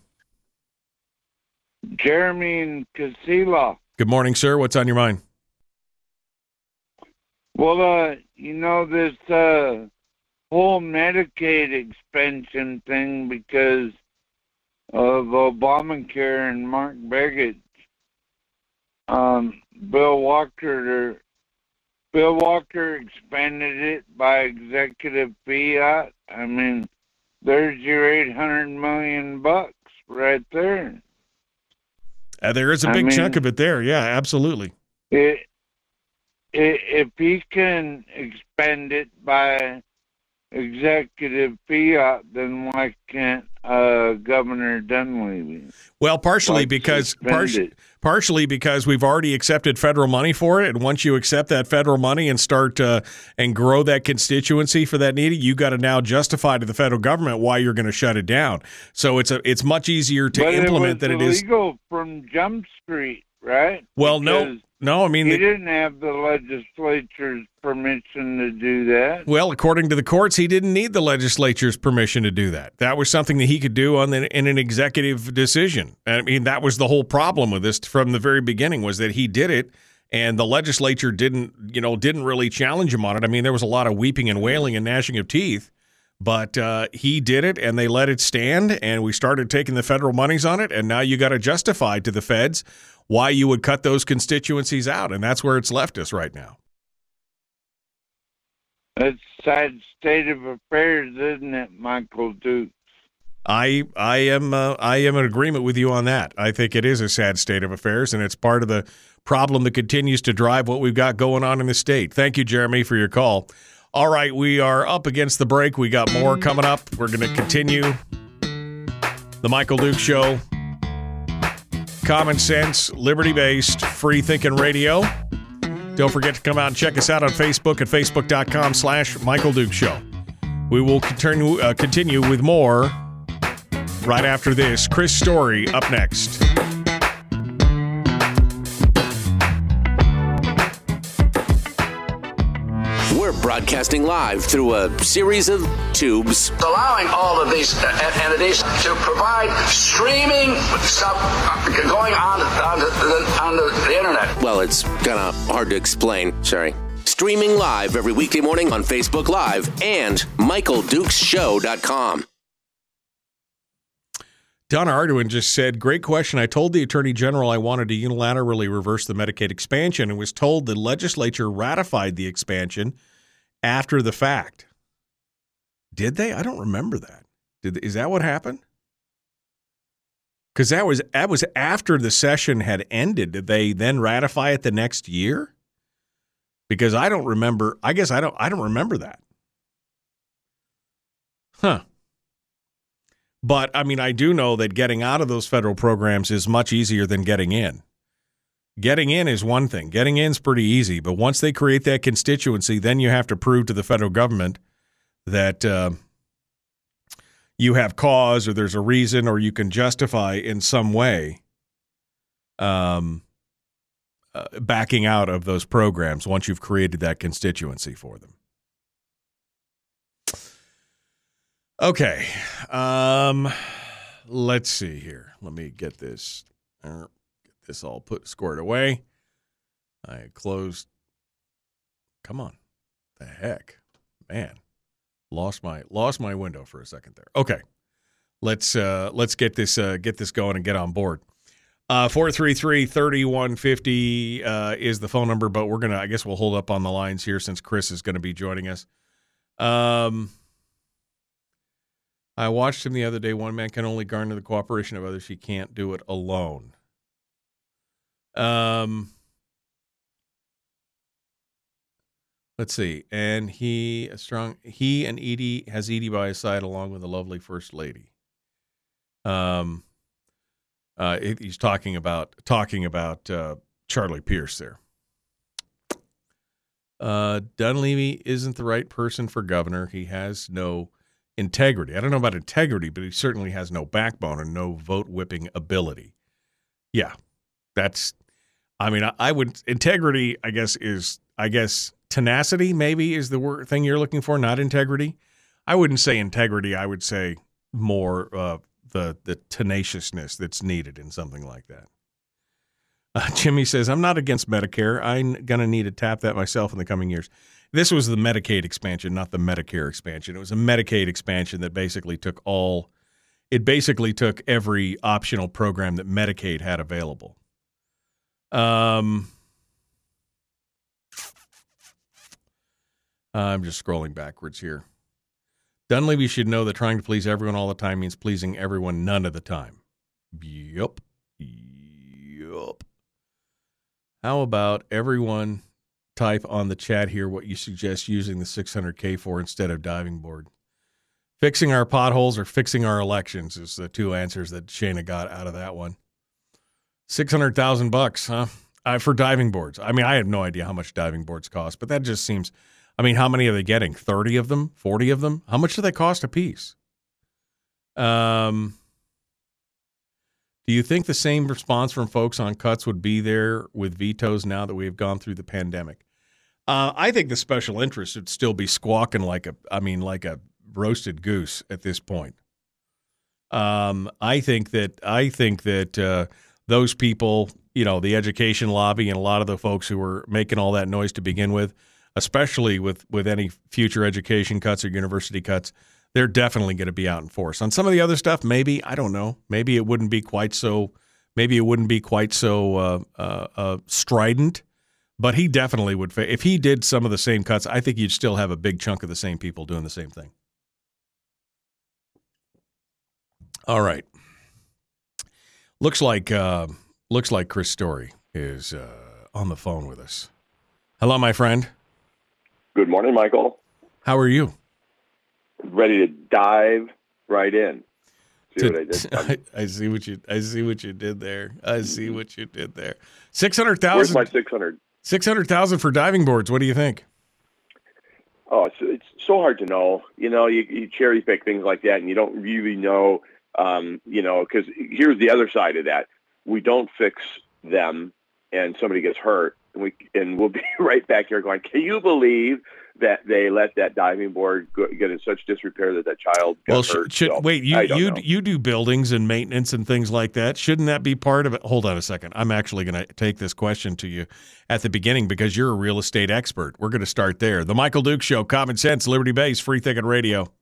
S7: Jeremy Casilla.
S3: Good morning, sir. What's on your mind?
S7: Well, uh, you know this uh, whole Medicaid expansion thing because of Obamacare and Mark Begich. Um, Bill Walker, Bill Walker expanded it by executive fiat. I mean, there's your eight hundred million bucks right there.
S3: Uh, there is a big
S7: mean-
S3: chunk of it there. Yeah, absolutely.
S7: It, i if he can expand it by executive fiat, then why can't uh, Governor Dunleavy?
S3: Well, partially
S7: Like
S3: because
S7: suspend
S3: partially, partially because we've already accepted federal money for it, and once you accept that federal money and start uh, and grow that constituency for that need, you got to now justify to the federal government why you're going to shut it down. So it's a it's much easier to
S7: but
S3: implement
S7: it
S3: than it is.
S7: illegal from Jump Street, right?
S3: Well,
S7: Because
S3: no. I mean,
S7: he
S3: the-
S7: didn't have the legislature's permission to do that.
S3: Well, according to the courts, he didn't need the legislature's permission to do that. That was something that he could do on the, in an executive decision. I mean, that was the whole problem with this from the very beginning was that he did it, and the legislature didn't, you know, didn't really challenge him on it. I mean, there was a lot of weeping and wailing and gnashing of teeth, but uh, he did it, and they let it stand, and we started taking the federal monies on it, and now you got to justify to the feds why you would cut those constituencies out, and that's where it's left us right now.
S7: It's sad state of affairs, isn't it, Michael Duke?
S3: I I am uh, I am in agreement with you on that. I think it is a sad state of affairs, and it's part of the problem that continues to drive what we've got going on in the state. Thank you, Jeremy, for your call. All right, we are up against the break. We got more coming up. We're going to continue the Michael Duke Show. Common sense, liberty based, free thinking radio. Don't forget to come out and check us out on Facebook at facebook.com slash Michael Duke Show. We will continue, uh, continue with more right after this. Chris Story up next.
S1: We're broadcasting live through a series of tubes.
S8: allowing all of these uh, entities to provide streaming stuff uh, going on on the, on the, the internet.
S1: Well, it's kind of hard to explain. Sorry. Streaming live every weekday morning on Facebook Live and MichaelDukesShow.com.
S3: Donna Arduin just said, Great question. I told the Attorney General I wanted to unilaterally reverse the Medicaid expansion and was told the legislature ratified the expansion after the fact. Did they? I don't remember that. Did, is that what happened? Because that was that was after the session had ended. Did they then ratify it the next year? Because I don't remember. I guess I don't. I don't remember that. Huh. But I mean, I do know that getting out of those federal programs is much easier than getting in. Getting in is one thing. Getting in's pretty easy, but once they create that constituency, then you have to prove to the federal government that uh, you have cause or there's a reason or you can justify in some way um, uh, backing out of those programs once you've created that constituency for them. Okay. Um, let's see here. Let me get this get this all put squared away. I closed. Come on, the heck, man, lost my lost my window for a second there. Okay, let's uh, let's get this uh, get this going and get on board. Uh, 433-3150 uh, is the phone number, but we're gonna I guess we'll hold up on the lines here since Chris is going to be joining us. Um, I watched him the other day. One man can only garner the cooperation of others. He can't do it alone. Um, let's see. And he a strong. He and Edie has Edie by his side, along with the lovely first lady. Um, uh, he's talking about talking about uh, Charlie Pierce there. Uh, Dunleavy isn't the right person for governor. He has no integrity. I don't know about integrity, but he certainly has no backbone and no vote whipping ability. Yeah, that's. I mean, I, I would integrity. I guess is I guess tenacity. Maybe is the word thing you're looking for, not integrity. I wouldn't say integrity. I would say more uh, the the tenaciousness that's needed in something like that. Uh, Jimmy says, "I'm not against Medicare. I'm gonna need to tap that myself in the coming years." This was the Medicaid expansion, not the Medicare expansion. It was a Medicaid expansion that basically took all. It basically took every optional program that Medicaid had available. Um, I'm just scrolling backwards here. Dunleavy should know that trying to please everyone all the time means pleasing everyone none of the time. Yup. Yup. How about everyone type on the chat here what you suggest using the 600K for instead of diving board? Fixing our potholes or fixing our elections is the two answers that Shana got out of that one. 600,000 bucks, huh? Uh, for diving boards. I mean, I have no idea how much diving boards cost, but that just seems I mean, how many are they getting? 30 of them? 40 of them? How much do they cost a piece? Um, do you think the same response from folks on cuts would be there with vetoes now that we have gone through the pandemic? Uh, I think the special interests would still be squawking like a, I mean, like a roasted goose at this point. Um, I think that I think that uh, those people, you know, the education lobby and a lot of the folks who were making all that noise to begin with, especially with with any future education cuts or university cuts, they're definitely going to be out in force. On some of the other stuff, maybe I don't know. Maybe it wouldn't be quite so. Maybe it wouldn't be quite so uh, uh, uh, strident. But he definitely would. Fa- if he did some of the same cuts, I think you'd still have a big chunk of the same people doing the same thing. All right. Looks like uh, looks like Chris Story is uh, on the phone with us. Hello, my friend.
S9: Good morning, Michael.
S3: How are you?
S9: Ready to dive right in. See
S3: To-
S9: what I did?
S3: I, I see what you I see what you did there. I see what you did there. Six hundred
S9: Where's my 600?
S3: Six hundred thousand for diving boards. What do you think?
S9: Oh, it's, it's so hard to know. You know, you, you cherry pick things like that, and you don't really know. Um, you know, because here's the other side of that: we don't fix them, and somebody gets hurt, and we and we'll be right back here going, "Can you believe that they let that diving board go, get in such disrepair that that child got
S3: Well, sh-
S9: hurt?"
S3: should,
S9: So,
S3: wait. You you
S9: know.
S3: you do buildings and maintenance and things like that. Shouldn't that be part of it? Hold on a second. I'm actually going to take this question to you at the beginning because you're a real estate expert. We're going to start there. The Michael Duke Show, Common Sense, Liberty Base, Free Thinking Radio.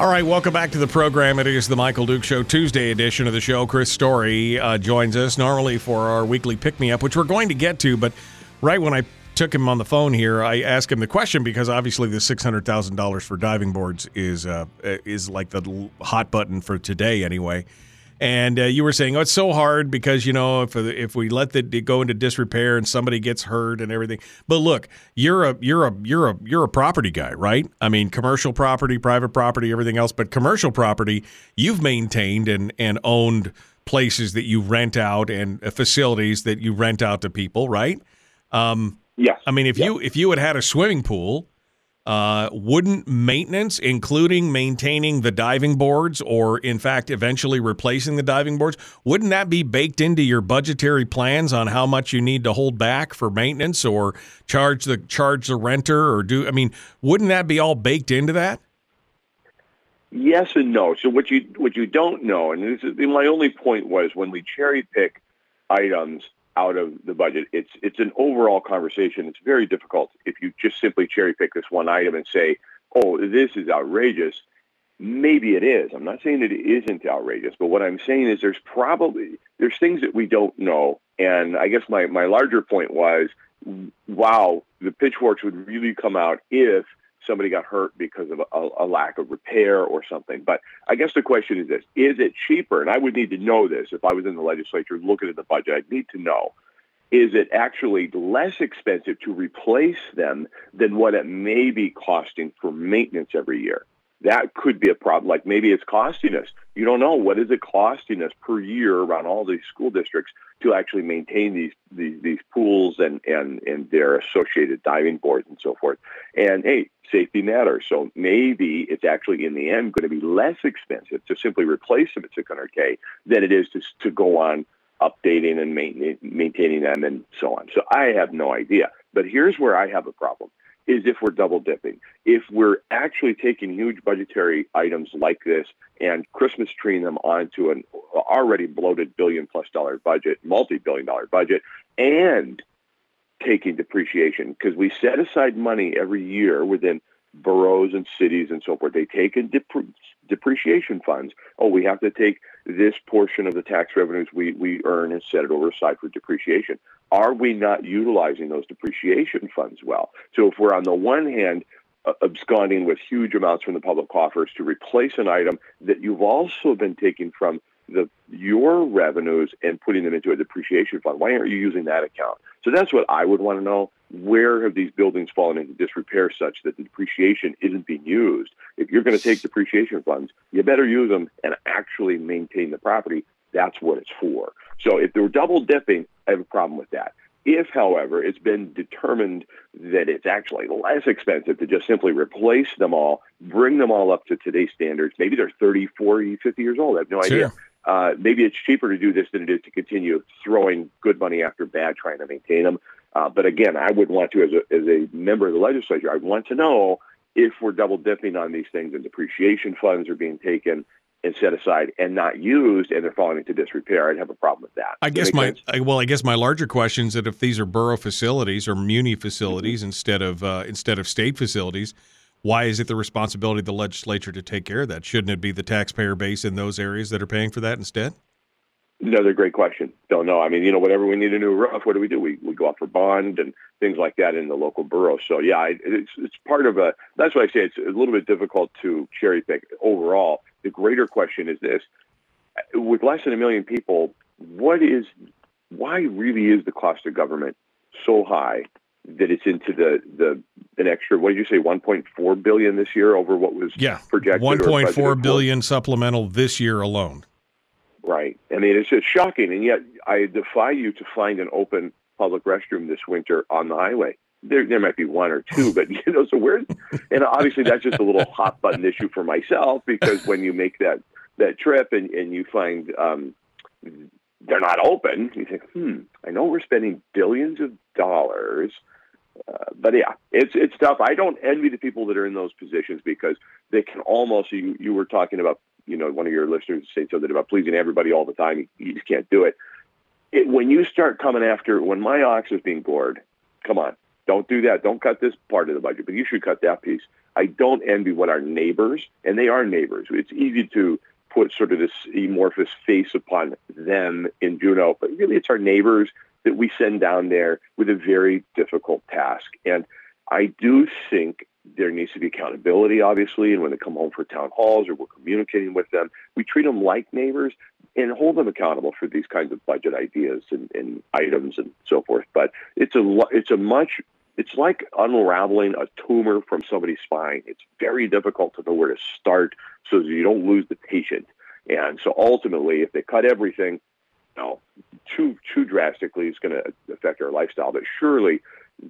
S3: All right, welcome back to the program. It is the Michael Duke Show, Tuesday edition of the show. Chris Story uh, joins us normally for our weekly pick me up, which we're going to get to. But right when I took him on the phone here, I asked him the question because obviously the six hundred thousand dollars for diving boards is uh, is like the hot button for today, anyway. And uh, you were saying, oh, it's so hard because you know if if we let the, it go into disrepair and somebody gets hurt and everything. But look, you're a you're a you're a you're a property guy, right? I mean, commercial property, private property, everything else. But commercial property, you've maintained and and owned places that you rent out and uh, facilities that you rent out to people, right? Um,
S9: yes.
S3: I mean, if you if you had had a swimming pool. Uh, wouldn't maintenance, including maintaining the diving boards, or in fact, eventually replacing the diving boards, wouldn't that be baked into your budgetary plans on how much you need to hold back for maintenance, or charge the charge the renter, or do? I mean, wouldn't that be all baked into that?
S9: Yes and no. So what you what you don't know, and this is my only point was when we cherry pick items out of the budget. It's it's an overall conversation. It's very difficult if you just simply cherry pick this one item and say, "Oh, this is outrageous." Maybe it is. I'm not saying it isn't outrageous, but what I'm saying is there's probably there's things that we don't know. And I guess my my larger point was, wow, the pitchforks would really come out if somebody got hurt because of a, a, lack of repair or something. But I guess the question is this is it cheaper? And I would need to know this if I was in the legislature looking at the budget. I'd need to know is it actually less expensive to replace them than what it may be costing for maintenance every year? that could be a problem. Like maybe it's costing us. You don't know what is it costing us per year around all these school districts to actually maintain these these, these pools and and and their associated diving boards and so forth. And hey, safety matters. So maybe it's actually in the end going to be less expensive to simply replace them at 600k than it is to to go on updating and maintaining them and so on. So I have no idea. But here's where I have a problem is if we're double dipping. If we're actually taking huge budgetary items like this and Christmas treeing them onto an already bloated billion plus dollar budget, multi billion dollar budget, and taking depreciation, because we set aside money every year within boroughs and cities and so forth. They take in dep- depreciation funds. Oh, we have to take this portion of the tax revenues we, we earn and set it over aside for depreciation. Are we not utilizing those depreciation funds well? So if we're on the one hand uh, absconding with huge amounts from the public coffers to replace an item that you've also been taking from the your revenues and putting them into a depreciation fund. Why aren't you using that account? So that's what I would want to know. Where have these buildings fallen into disrepair such that the depreciation isn't being used? If you're going to take depreciation funds, you better use them and actually maintain the property. That's what it's for. So if they're double dipping, I have a problem with that. If, however, it's been determined that it's actually less expensive to just simply replace them all, bring them all up to today's standards, maybe they're 30, 40, 50 years old, I have no sure. idea. Uh, maybe it's cheaper to do this than it is to continue throwing good money after bad, trying to maintain them. Uh, but again, I would want to, as a, as a member of the legislature, I want to know if we're double dipping on these things and depreciation funds are being taken and set aside and not used and they're falling into disrepair, I'd have a problem with that.
S3: I guess my I, well, I guess my larger question is that if these are borough facilities or muni facilities mm-hmm. instead of uh, instead of state facilities, why is it the responsibility of the legislature to take care of that? Shouldn't it be the taxpayer base in those areas that are paying for that instead?
S9: Another great question. Don't know. I mean, you know, whatever we need a new roof, what do we do? We we go out for bond and things like that in the local borough. So yeah, it's it's part of a. That's why I say it's a little bit difficult to cherry pick overall. The greater question is this: with less than a million people, what is why really is the cost of government so high that it's into the the an extra what did you say 1.4 billion this year over what was
S3: yeah
S9: projected
S3: 1.4 billion supplemental this year alone.
S9: Right. I mean it's just shocking and yet i defy you to find an open public restroom this winter on the highway. There there might be one or two but you know so where's and obviously that's just a little hot button issue for myself because when you make that that trip and and you find um they're not open. You think, hmm, I know we're spending billions of dollars, uh, but yeah, it's it's tough. I don't envy the people that are in those positions because they can almost. You you were talking about, you know, one of your listeners saying something about pleasing everybody all the time. You, just can't do it. it. When you start coming after, when my ox is being gored, come on, don't do that. Don't cut this part of the budget, but you should cut that piece. I don't envy what our neighbors, and they are neighbors. It's easy to put sort of this amorphous face upon them in Juneau, but really it's our neighbors that we send down there with a very difficult task. And I do think there needs to be accountability, obviously, and when they come home for town halls or we're communicating with them, we treat them like neighbors and hold them accountable for these kinds of budget ideas and, and items and so forth. But it's a it's a much it's like unraveling a tumor from somebody's spine. It's very difficult to know where to start so that you don't lose the patient. And so ultimately, if they cut everything, you know, too too drastically, it's going to affect our lifestyle. But surely,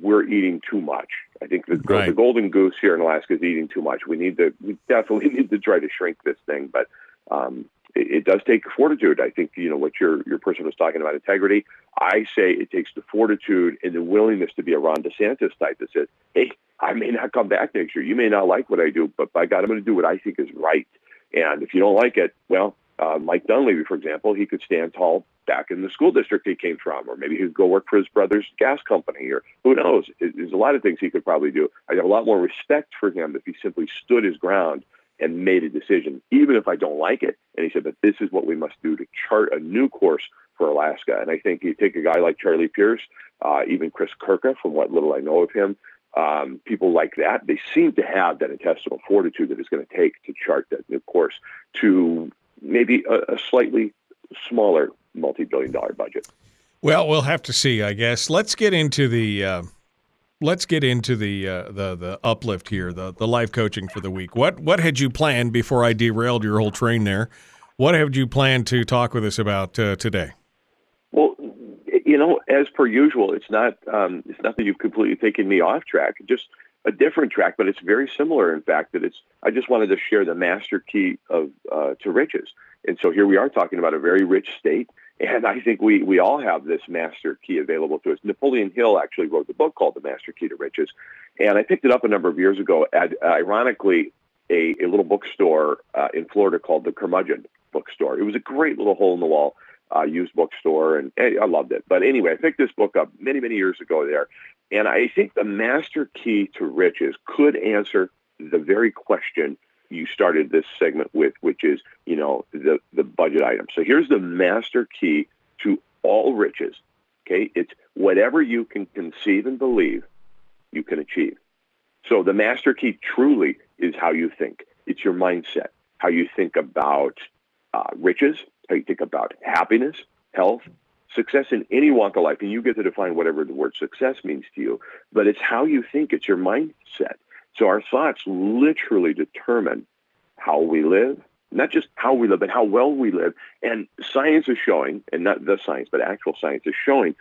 S9: we're eating too much. I think the,
S3: Right.
S9: the golden goose here in Alaska is eating too much. We need to, we definitely need to try to shrink this thing, but um, it, it does take fortitude. I think you know what your your person was talking about integrity. I say it takes the fortitude and the willingness to be a Ron DeSantis type that says, "Hey, I may not come back next year. You may not like what I do, but by God, I'm going to do what I think is right. And if you don't like it, well, uh, Mike Dunleavy, for example, he could stand tall back in the school district he came from, or maybe he could go work for his brother's gas company, or who knows? There's a lot of things he could probably do. I have a lot more respect for him if he simply stood his ground and made a decision, even if I don't like it. And he said, but this is what we must do to chart a new course for Alaska. And I think you take a guy like Charlie Pierce, uh, even Chris Kurka, from what little I know of him, um, people like that, they seem to have that intestinal fortitude that it's going to take to chart that new course to maybe a, a slightly smaller multi-billion dollar budget.
S3: Well, we'll have to see, I guess. Let's get into the uh, let's get into the uh, the the uplift here, the the life coaching for the week. What what had you planned before I derailed your whole train there? What had you planned to talk with us about uh, today?
S9: Well, you know, as per usual, it's not um, it's not that you've completely taken me off track. Just a different track, but it's very similar. In fact, that it's. I just wanted to share the master key of uh, to riches, and so here we are talking about a very rich state, and I think we we all have this master key available to us. Napoleon Hill actually wrote the book called The Master Key to Riches, and I picked it up a number of years ago. At ironically, a, a little bookstore uh, in Florida called the Curmudgeon Bookstore. It was a great little hole in the wall uh, used bookstore, and eh, I loved it. But anyway, I picked this book up many, many years ago there, and I think the master key to riches could answer the very question you started this segment with, which is, you know, the the budget item. So here's the master key to all riches. Okay, it's whatever you can conceive and believe, you can achieve. So the master key truly is how you think. It's your mindset, how you think about uh, riches, how you think about happiness, health, success in any walk of life. And you get to define whatever the word success means to you, but it's how you think, it's your mindset. So our thoughts literally determine how we live, not just how we live, but how well we live. And science is showing, and not the science, but actual science is showing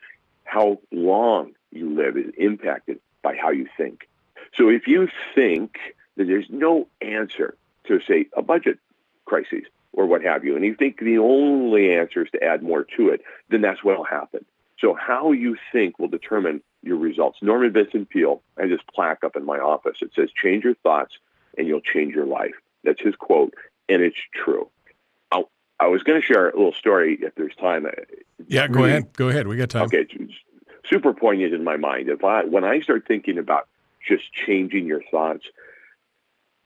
S9: how long you live is impacted by how you think. So if you think that there's no answer to, say, a budget crisis or what have you, and you think the only answer is to add more to it, then that's what will happen. So how you think will determine your results. Norman Vincent Peale, I have this plaque up in my office. It says, change your thoughts and you'll change your life. That's his quote, and it's true. I, I was going to share a little story if there's time.
S3: Yeah, go
S9: Really-
S3: ahead. Go ahead. We got time.
S9: Okay, super poignant in my mind. If I when I start thinking about just changing your thoughts,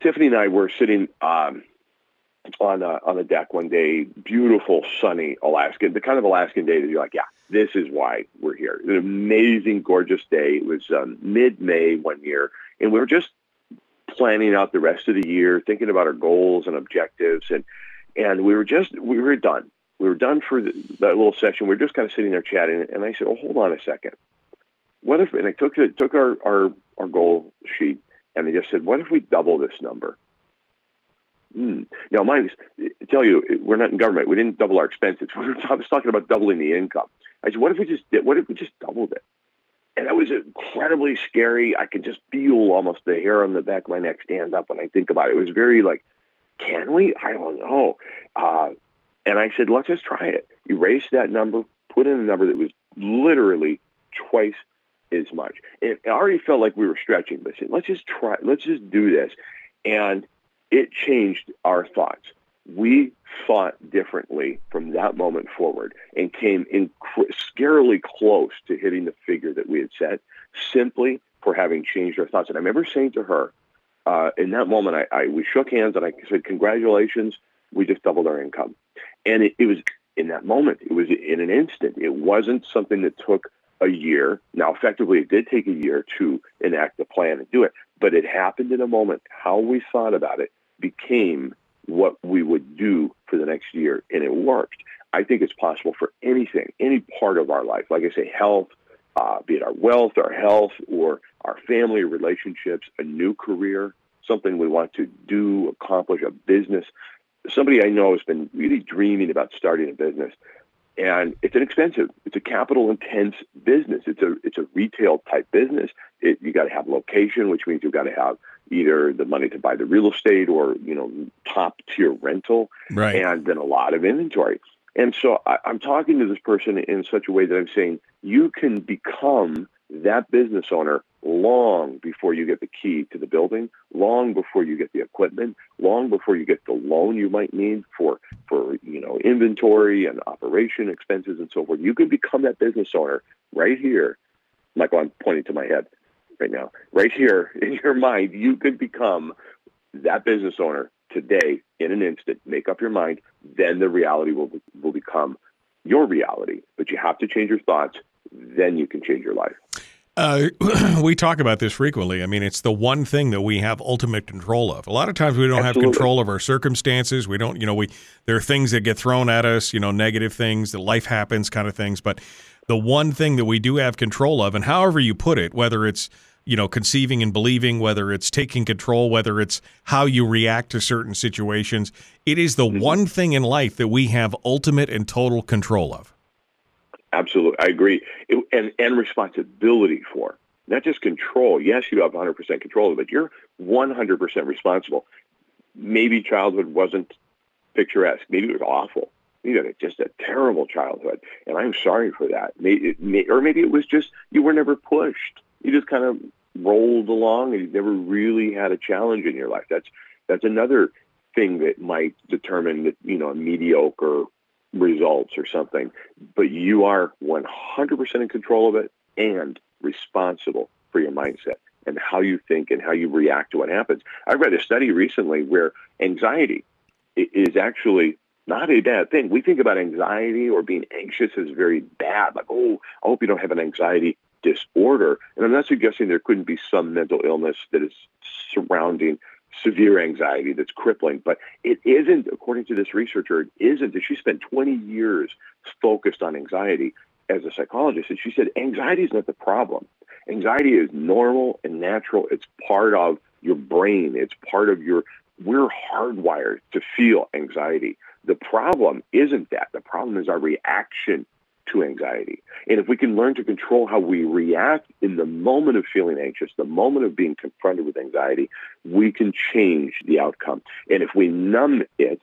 S9: Tiffany and I were sitting um, on a, on a deck one day, beautiful sunny Alaska, the kind of Alaskan day that you're like, yeah, this is why we're here. An amazing, gorgeous day. It was um, mid May one year, and we were just planning out the rest of the year, thinking about our goals and objectives, and and we were just we were done. We were done for the, that little session. We were just kind of sitting there chatting, and I said, "Oh, hold on a second. What if?" And I took took our, our our goal sheet, and I just said, "What if we double this number?" Hmm. Now, mind tell you, we're not in government. We didn't double our expenses. We were, I was talking about doubling the income. I said, "What if we just did? What if we just doubled it?" And that was incredibly scary. I could just feel almost the hair on the back of my neck stand up when I think about it. It was very like, can we? I don't know. Uh, and I said, let's just try it. Erase that number, put in a number that was literally twice as much. It already felt like we were stretching, but I said, let's just try, let's just do this. And it changed our thoughts. We thought differently from that moment forward and came in scarily close to hitting the figure that we had set simply for having changed our thoughts. And I remember saying to her, uh, in that moment, I, I we shook hands and I said, "Congratulations, we just doubled our income." And it, it was in that moment. It was in an instant. It wasn't something that took a year. Now, effectively, it did take a year to enact the plan and do it, but it happened in a moment. How we thought about it became what we would do for the next year, and it worked. I think it's possible for anything, any part of our life. Like I say, health, uh, be it our wealth, our health, or our family relationships, a new career, something we want to do, accomplish, a business. Somebody I know has been really dreaming about starting a business. and it's an expensive, it's a capital intense business. It's a it's a retail type business. It, you got to have location, which means you've got to have either the money to buy the real estate or you know top tier rental,
S3: Right.
S9: and then a lot of inventory. And so I, I'm talking to this person in such a way that I'm saying you can become that business owner long before you get the key to the building, long before you get the equipment, long before you get the loan you might need for for you know inventory and operation expenses and so forth. You can become that business owner right here. Michael, I'm pointing to my head right now. Right here in your mind, you could become that business owner today in an instant. Make up your mind. Then the reality will will become your reality. But you have to change your thoughts. Then you can change your life.
S3: Uh, we talk about this frequently. I mean, it's the one thing that we have ultimate control of. A lot of times we don't have control of our circumstances. We don't, you know, we there are things that get thrown at us, you know, negative things that life happens, kind of things. But the one thing that we do have control of, and however you put it, whether it's you know conceiving and believing, whether it's taking control, whether it's how you react to certain situations, it is the mm-hmm. one thing in life that we have ultimate and total control of.
S9: Absolutely, I agree. It- and and responsibility for not just control. Yes, you have 100 percent control but. You're 100 percent responsible. Maybe childhood wasn't picturesque. Maybe it was awful. You had just a terrible childhood, and I'm sorry for that. Maybe, it may, or maybe it was just you were never pushed. You just kind of rolled along, and you never really had a challenge in your life. That's that's another thing that might determine that you know a mediocre results or something. But you are 100% in control of it and responsible for your mindset and how you think and how you react to what happens. I read a study recently where anxiety is actually not a bad thing. We think about anxiety or being anxious as very bad, like, oh, I hope you don't have an anxiety disorder. And I'm not suggesting there couldn't be some mental illness that is surrounding severe anxiety that's crippling, but it isn't, according to this researcher, it isn't. She spent 20 years focused on anxiety as a psychologist, and she said anxiety is not the problem. Anxiety is normal and natural. It's part of your brain. It's part of your. We're hardwired to feel anxiety. The problem isn't that. The problem is our reaction to anxiety. And if we can learn to control how we react in the moment of feeling anxious, the moment of being confronted with anxiety, we can change the outcome. And if we numb it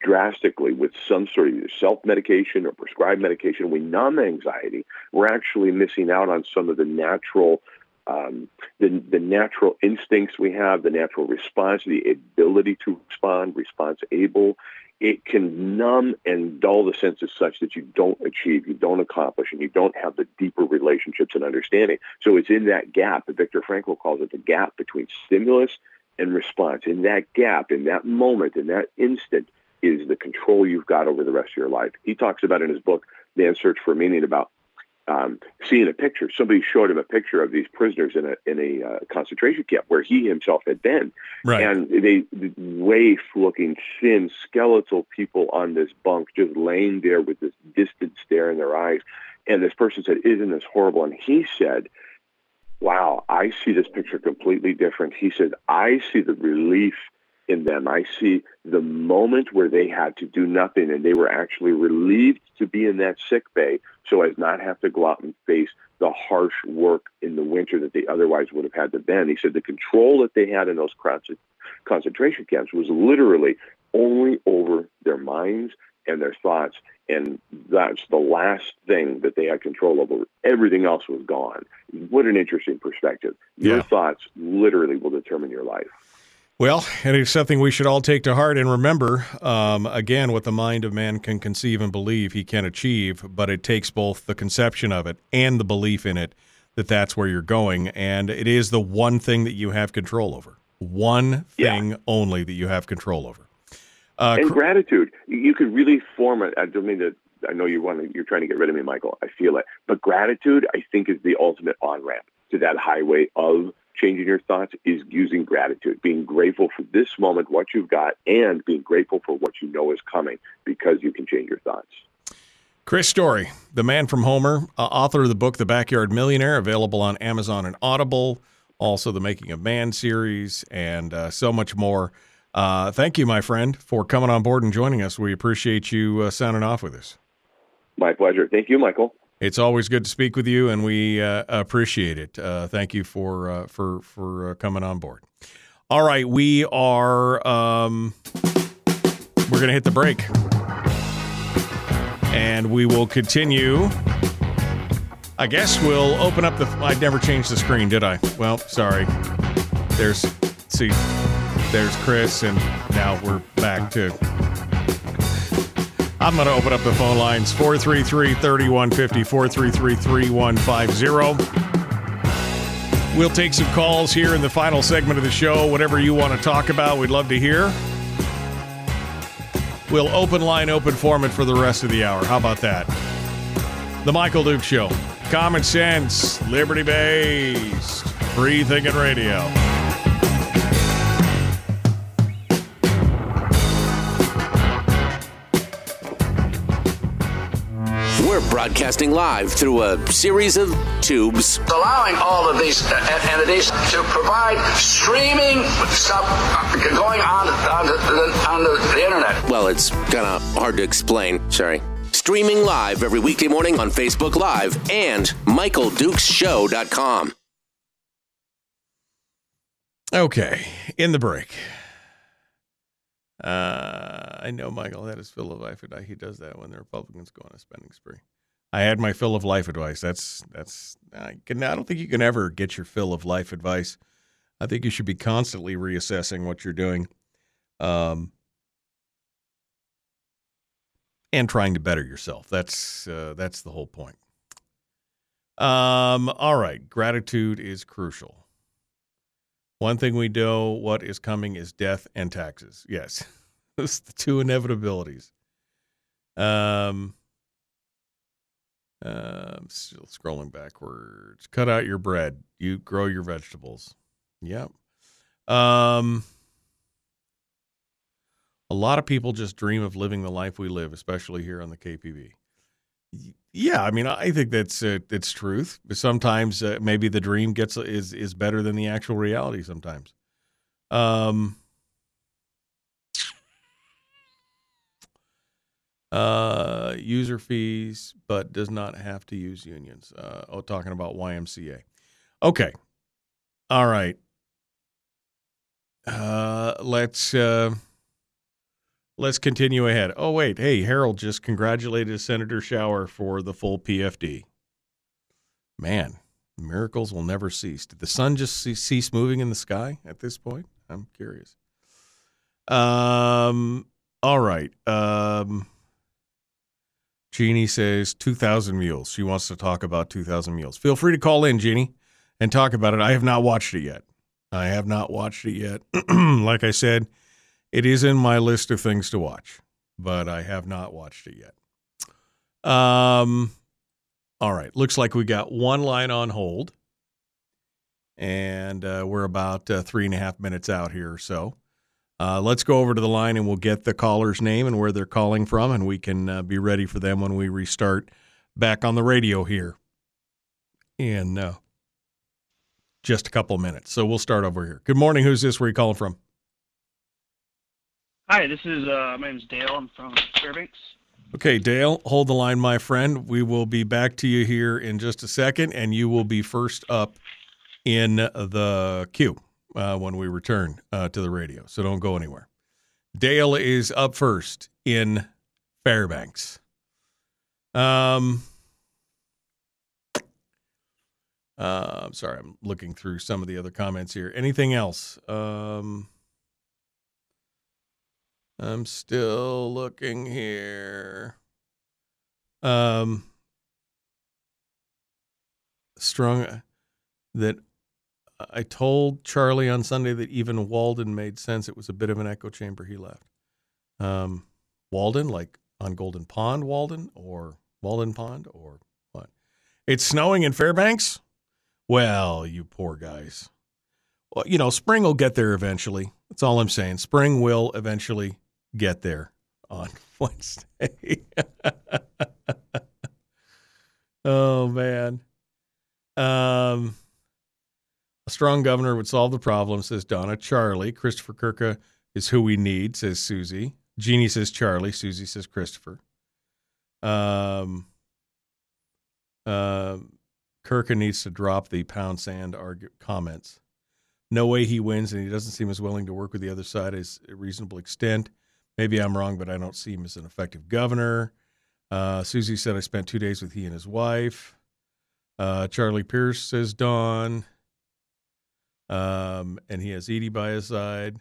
S9: drastically with some sort of self-medication or prescribed medication, we numb anxiety, we're actually missing out on some of the natural um, the, the natural instincts we have, the natural response, the ability to respond, response able, it can numb and dull the senses such that you don't achieve, you don't accomplish, and you don't have the deeper relationships and understanding. So it's in that gap, that Viktor Frankl calls it the gap between stimulus and response. In that gap, in that moment, in that instant, is the control you've got over the rest of your life. He talks about in his book, Man's Search for Meaning, about um, seeing a picture. Somebody showed him a picture of these prisoners in a in a uh, concentration camp where he himself had been,
S3: Right.
S9: and they the waif-looking, thin, skeletal people on this bunk, just laying there with this distant stare in their eyes. And this person said, "Isn't this horrible?" And he said, "Wow, I see this picture completely different." He said, "I see the relief." In them. I see the moment where they had to do nothing and they were actually relieved to be in that sick bay so as not have to go out and face the harsh work in the winter that they otherwise would have had to been. He said the control that they had in those concent- concentration camps was literally only over their minds and their thoughts. And that's the last thing that they had control over. Everything else was gone. What an interesting perspective. Your
S3: Yeah.
S9: thoughts literally will determine your life.
S3: Well, and it's something we should all take to heart and remember. Um, again, what the mind of man can conceive and believe, he can achieve, but it takes both the conception of it and the belief in it that that's where you're going. And it is the one thing that you have control over. One thing only that you have control over. Uh,
S9: and
S3: cr-
S9: gratitude. You could really form it. I don't mean to. I know you want to. You're trying to get rid of me, Michael. I feel it. But gratitude, I think, is the ultimate on ramp to that highway of changing your thoughts. Is using gratitude, being grateful for this moment, what you've got, and being grateful for what you know is coming, because you can change your thoughts.
S3: Chris Story, the man from Homer, uh, author of the book The Backyard Millionaire, available on Amazon and Audible, also the Making of Man series, and uh, so much more. Uh, thank you, my friend, for coming on board and joining us. We appreciate you uh, sounding off with us.
S9: My pleasure. Thank you, Michael.
S3: It's always good to speak with you, and we uh, appreciate it. Uh, thank you for uh, for for uh, coming on board. All right, we are um, we're going to hit the break, and we will continue. I guess we'll open up the. I never changed the screen, did I? Well, sorry. There's see, there's Chris, and now we're back to I'm going to open up the phone lines 433 3150, 433 3150. We'll take some calls here in the final segment of the show. Whatever you want to talk about, we'd love to hear. We'll open line, open format for the rest of the hour. How about that? The Michael Duke Show. Common sense, liberty based, free thinking radio.
S1: Broadcasting live through a series of tubes.
S8: allowing all of these uh, entities to provide streaming stuff going on on the, on the, the internet.
S1: Well, it's kind of hard to explain. Sorry. Streaming live every weekday morning on Facebook Live and MichaelDukesShow.com.
S3: Okay, in the break. Uh, I know Michael had his fill of life. He does that when the Republicans go on a spending spree. I had my fill of life advice. That's that's. I can. I don't think you can ever get your fill of life advice. I think you should be constantly reassessing what you're doing, um, and trying to better yourself. That's uh, that's the whole point. Um. All right. Gratitude is crucial. One thing we know what is coming is death and taxes. Yes. Those the two inevitabilities. Um, uh, still scrolling backwards. Cut out your bread. You grow your vegetables. Yep. Um, a lot of people just dream of living the life we live, especially here on the KPB. Yeah, I mean, I think that's uh, it's truth. But sometimes uh, maybe the dream gets is is better than the actual reality. Sometimes. Um. Uh, user fees, but does not have to use unions. Uh, oh, talking about YMCA. Okay. All right. Uh, let's uh, let's continue ahead. Oh wait, hey, Harold just congratulated Senator Shower for the full PFD. Man, miracles will never cease. Did the sun just cease moving in the sky at this point? I'm curious. Um. All right. Um. Jeannie says 2,000 Mules. She wants to talk about 2,000 Mules. Feel free to call in, Jeannie, and talk about it. I have not watched it yet. I have not watched it yet. like I said, it is in my list of things to watch, but I have not watched it yet. Um, all right. Looks like we got one line on hold, and uh, we're about uh, three and a half minutes out here or so. Uh, let's go over to the line and we'll get the caller's name and where they're calling from, and we can uh, be ready for them when we restart back on the radio here in uh, just a couple of minutes. So we'll start over here. Good morning. Who's this? Where are you calling from?
S10: Hi, this is uh, my name is Dale. I'm from Fairbanks.
S3: Okay, Dale, hold the line, my friend. We will be back to you here in just a second, and you will be first up in the queue uh, when we return uh, to the radio. So don't go anywhere. Dale is up first in Fairbanks. Um, uh, I'm sorry, I'm looking through some of the other comments here. Anything else? Um, I'm still looking here. Um, strong that I told Charlie on Sunday that even Walden made sense. It was a bit of an echo chamber. He left. Um, Walden, like on Golden Pond, Walden, or Walden Pond, or what? It's snowing in Fairbanks. Well, you poor guys. Well, you know, spring will get there eventually. That's all I'm saying. Spring will eventually get there on Wednesday. oh man. Um a strong governor would solve the problem, says Donna. Charlie. Christopher Kurka is who we need, says Susie. Jeannie says Charlie. Susie says Christopher. Um, uh, Kirkin needs to drop the pound sand argu- comments. No way he wins, and he doesn't seem as willing to work with the other side as a reasonable extent. Maybe I'm wrong, but I don't see him as an effective governor. Uh, Susie said I spent two days with he and his wife. Uh, Charlie Pierce says Dawn. Um, and he has Edie by his side.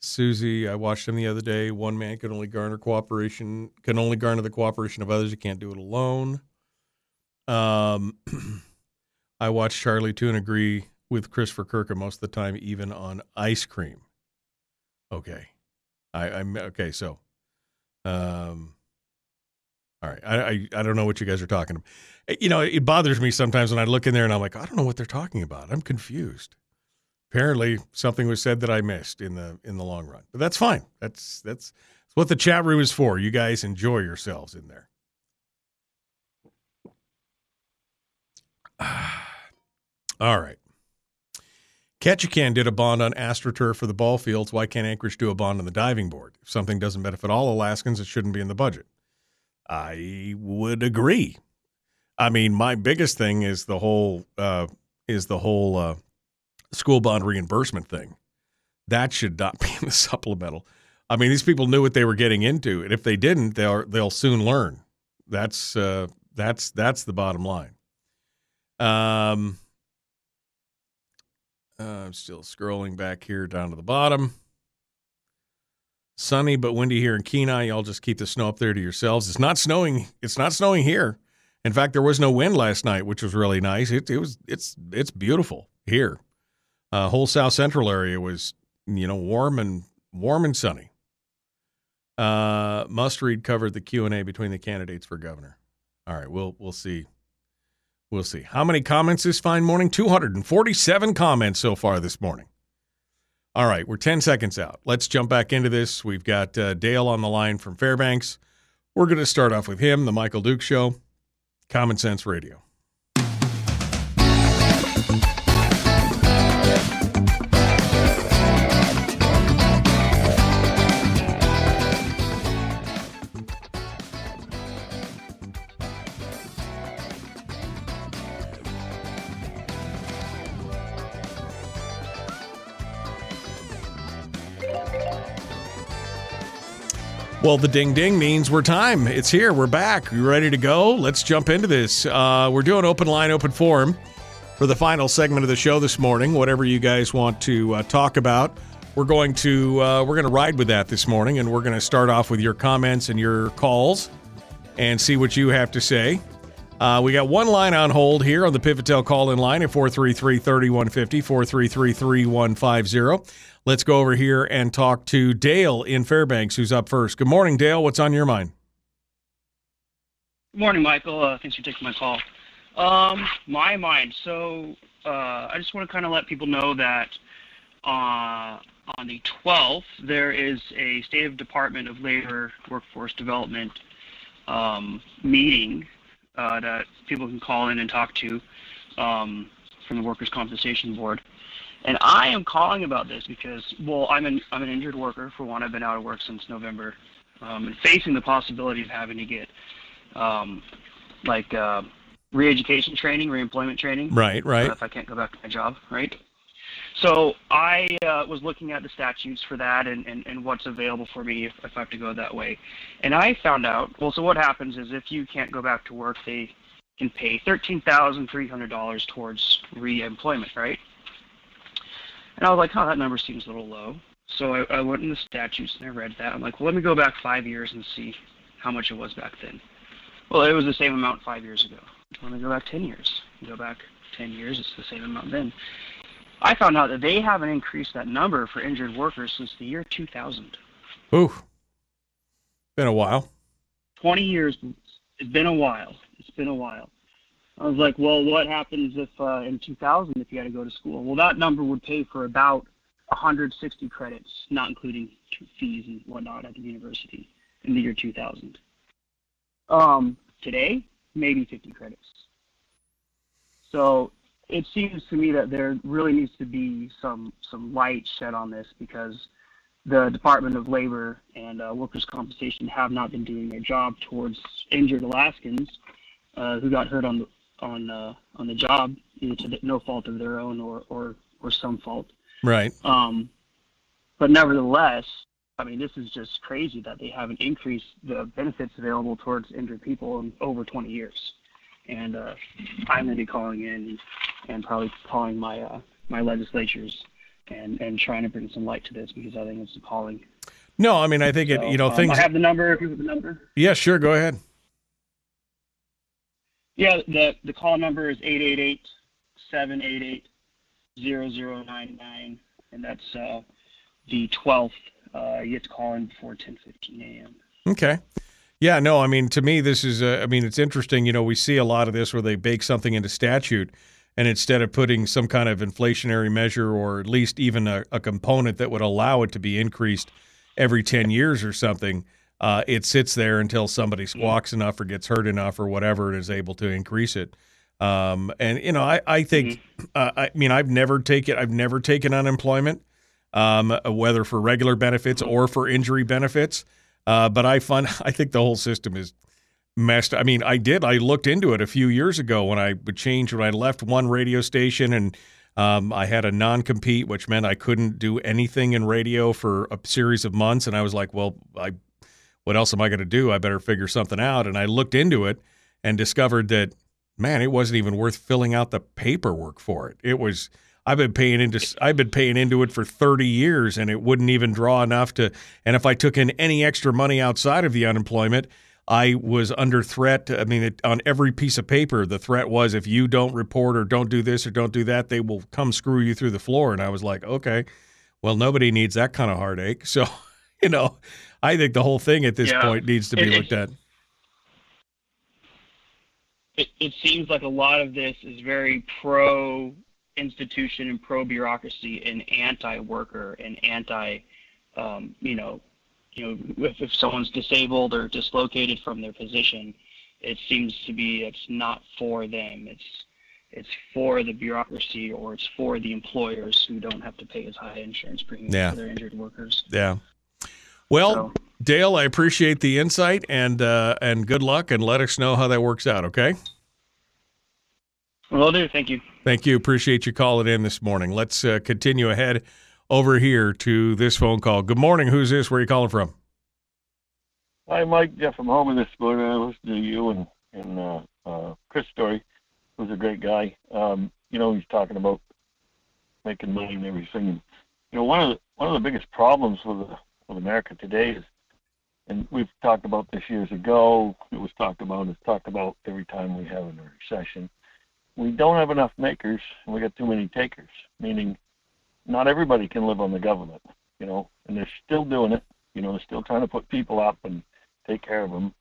S3: Susie, I watched him the other day. One man can only garner cooperation, can only garner the cooperation of others. You can't do it alone. Um, I watched Charlie too and agree with Christopher Kirk most of the time, even on ice cream. Okay, I, I'm okay. So, um, all right, I, I I don't know what you guys are talking about. You know, it bothers me sometimes when I look in there and I'm like, I don't know what they're talking about. I'm confused. Apparently, something was said that I missed in the in the long run, but that's fine. That's that's, that's what the chat room is for. You guys enjoy yourselves in there. All right. Ketchikan did a bond on AstroTurf for the ball fields. Why can't Anchorage do a bond on the diving board? If something doesn't benefit all Alaskans, it shouldn't be in the budget. I would agree. I mean, my biggest thing is the whole uh, is the whole uh, school bond reimbursement thing. That should not be in the supplemental. I mean, these people knew what they were getting into, and if they didn't, they'll they'll soon learn. That's uh, that's that's the bottom line. Um, uh, I'm still scrolling back here down to the bottom. Sunny but windy here in Kenai. Y'all just keep the snow up there to yourselves. It's not snowing. It's not snowing here. In fact, there was no wind last night, which was really nice. It, it was it's it's beautiful here. Uh, whole South Central area was you know warm and warm and sunny. Uh, Must read covered the Q and A between the candidates for governor. All right, we'll we'll see. We'll see. How many comments this fine morning? 247 comments so far this morning. All right, we're 10 seconds out. Let's jump back into this. We've got uh, Dale on the line from Fairbanks. We're going to start off with him, the Michael Duke Show, Common Sense Radio. Well, the ding ding means we're time. It's here. We're back. You ready to go? Let's jump into this. Uh, we're doing open line, open forum for the final segment of the show this morning. Whatever you guys want to uh, talk about, we're going to uh, we're going to ride with that this morning, and we're going to start off with your comments and your calls, and see what you have to say. Uh, we got one line on hold here on the Pivotel call in line at 433 3150, 433 3150. Let's go over here and talk to Dale in Fairbanks, who's up first. Good morning, Dale. What's on your mind?
S10: Good morning, Michael. Uh, thanks for taking my call. Um, my mind. So uh, I just want to kind of let people know that uh, on the 12th there is a State of Department of Labor Workforce Development um, meeting uh, that people can call in and talk to um, from the Workers' Compensation Board. And I am calling about this because, well, I'm an I'm an injured worker. For one, I've been out of work since November, um, and facing the possibility of having to get um, like uh, re-education training, re-employment training.
S3: Right, right.
S10: Uh, if I can't go back to my job, right? So I uh, was looking at the statutes for that and, and, and what's available for me if, if I have to go that way. And I found out, well, so what happens is if you can't go back to work, they can pay $13,300 towards re-employment, right? And I was like, oh, that number seems a little low. So I, I went in the statutes and I read that. I'm like, well, let me go back five years and see how much it was back then. Well, it was the same amount five years ago. Let me go back 10 years. Go back 10 years, it's the same amount then. I found out that they haven't increased that number for injured workers since the year 2000.
S3: Ooh, been a while.
S10: 20 years. It's been a while. It's been a while. I was like, well, what happens if uh, in 2000 if you had to go to school? Well, that number would pay for about 160 credits, not including fees and whatnot at the university in the year 2000. Um, today, maybe 50 credits. So it seems to me that there really needs to be some some light shed on this because the Department of Labor and uh, Workers' Compensation have not been doing their job towards injured Alaskans uh, who got hurt on the on uh, on the job, either to no fault of their own or or or some fault.
S3: Right.
S10: Um, but nevertheless, I mean, this is just crazy that they haven't increased the benefits available towards injured people in over 20 years. And uh, I'm going to be calling in and probably calling my uh, my legislatures and and trying to bring some light to this because I think it's appalling.
S3: No, I mean I think it. You know
S10: um,
S3: things.
S10: I have the number. If you have the number.
S3: yeah, sure. Go ahead.
S10: Yeah, the the call number is 888-788-0099, and that's uh, the 12th. Uh, you get to call in before 10:15 a.m.
S3: Okay. Yeah, no, I mean, to me, this is, uh, I mean, it's interesting. You know, we see a lot of this where they bake something into statute, and instead of putting some kind of inflationary measure or at least even a, a component that would allow it to be increased every 10 years or something, uh, it sits there until somebody squawks enough or gets hurt enough or whatever and is able to increase it. Um, and you know, I, I think, uh, I mean, I've never taken, I've never taken unemployment, um, whether for regular benefits or for injury benefits. Uh, but I find I think the whole system is messed. I mean, I did. I looked into it a few years ago when I would change when I left one radio station and um, I had a non compete, which meant I couldn't do anything in radio for a series of months. And I was like, well, I what else am I going to do? I better figure something out. And I looked into it and discovered that man, it wasn't even worth filling out the paperwork for it. It was I've been paying into I've been paying into it for 30 years and it wouldn't even draw enough to and if I took in any extra money outside of the unemployment, I was under threat. I mean, it, on every piece of paper, the threat was if you don't report or don't do this or don't do that, they will come screw you through the floor. And I was like, okay, well, nobody needs that kind of heartache. So, you know, I think the whole thing at this
S10: Yeah.
S3: point needs to be
S10: It-
S3: looked at.
S10: it, it seems like a lot of this is very pro institution and pro bureaucracy and anti worker and anti um, you know you know if, if someone's disabled or dislocated from their position it seems to be it's not for them it's it's for the bureaucracy or it's for the employers who don't have to pay as high insurance premiums
S3: Yeah.
S10: for their injured workers
S3: Yeah. Well, Dale, I appreciate the insight and uh, and good luck, and let us know how that works out. Okay.
S10: Will do thank you
S3: Thank you. Appreciate you calling in this morning. Let's uh, continue ahead over here to this phone call. Good morning. Who's this? Where are you calling from?
S11: Hi, Mike. Jeff from Homer this morning. I listened to you and and uh, uh, Chris Story, who's a great guy. Um, you know, he's talking about making money and everything. And, you know, one of the one of the biggest problems with with America today is, and we've talked about this years ago. It was talked about. It's talked about every time we have a recession. We don't have enough makers, and we got too many takers. Meaning, not everybody can live on the government. You know, and they're still doing it. You know, they're still trying to put people up and take care of them.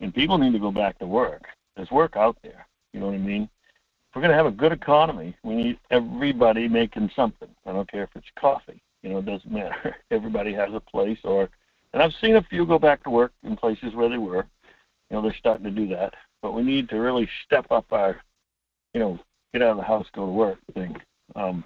S11: And people need to go back to work. There's work out there. You know what I mean? If we're going to have a good economy, we need everybody making something. I don't care if it's coffee. You know, it doesn't matter. Everybody has a place or, and I've seen a few go back to work in places where they were. You know, they're starting to do that. But we need to really step up our, you know, get out of the house, go to work thing. Um,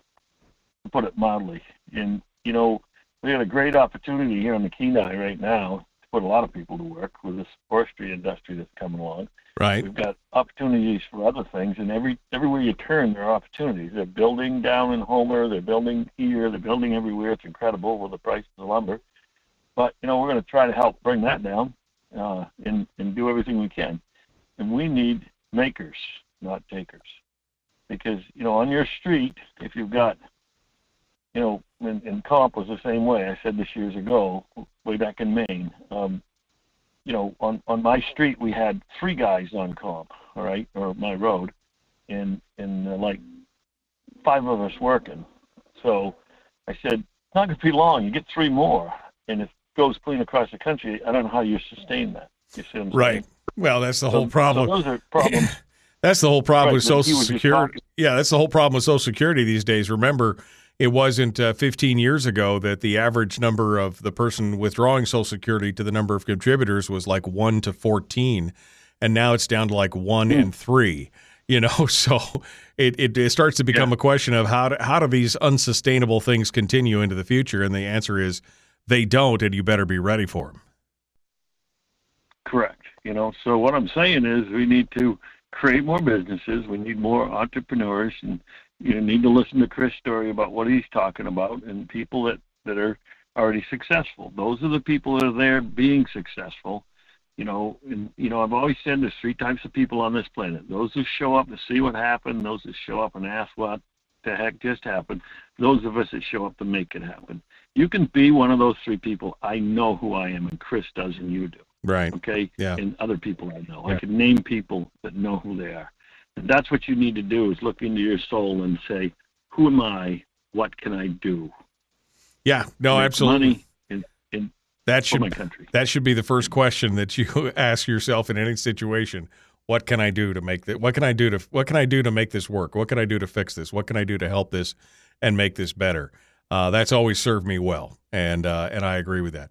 S11: to put it mildly. And, you know, we got a great opportunity here on the Kenai right now to put a lot of people to work with this forestry industry that's coming along.
S3: Right.
S11: We've got opportunities for other things, and every everywhere you turn, there are opportunities. They're building down in Homer, they're building here, they're building everywhere. It's incredible with the price of the lumber. But you know, we're going to try to help bring that down uh, and and do everything we can. And we need makers, not takers, because you know, on your street, if you've got you know, and, and comp was the same way. I said this years ago, way back in Maine. Um, you know, on on my street we had three guys on comp, all right, or my road, and and uh, like five of us working. So I said, it's not going to be long. You get three more, and if it goes clean across the country, I don't know how you sustain that. You see
S3: Right.
S11: saying?
S3: Well, that's the
S11: So-
S3: whole problem.
S11: So those are problems.
S3: That's the whole problem
S11: Right,
S3: with Social Security. Yeah, that's the whole problem with Social Security these days. Remember, it wasn't uh, 15 years ago that the average number of the person withdrawing Social Security to the number of contributors was like 1 to 14. And now it's down to like 1 and 3. You know, so it, it, it starts to become a question of how do, how do these unsustainable things continue into the future? And the answer is they don't, and you better be ready for them.
S11: Correct. You know, so what I'm saying is we need to create more businesses. We need more entrepreneurs, and you need to listen to Chris' story about what he's talking about and people that that are already successful. Those are the people that are there being successful. You know, and you know, I've always said there's three types of people on this planet: those who show up to see what happened, those who show up and ask what the heck just happened, those of us that show up to make it happen. You can be one of those three people. I know who I am, and Chris does, and you do.
S3: Right.
S11: Okay.
S3: Yeah.
S11: And other people I know.
S3: Yeah.
S11: I can name people that know who they are. And that's what you need to do is look into your soul and say, Who am I? What can I do?
S3: Yeah. No,
S11: Make
S3: absolutely.
S11: Money in, in
S3: That
S11: for
S3: should
S11: my country.
S3: that should be the first question that you ask yourself in any situation. What can I do to make that? What can I do to what can I do to make this work? What can I do to fix this? What can I do to help this and make this better? Uh, that's always served me well, and uh, and I agree with that.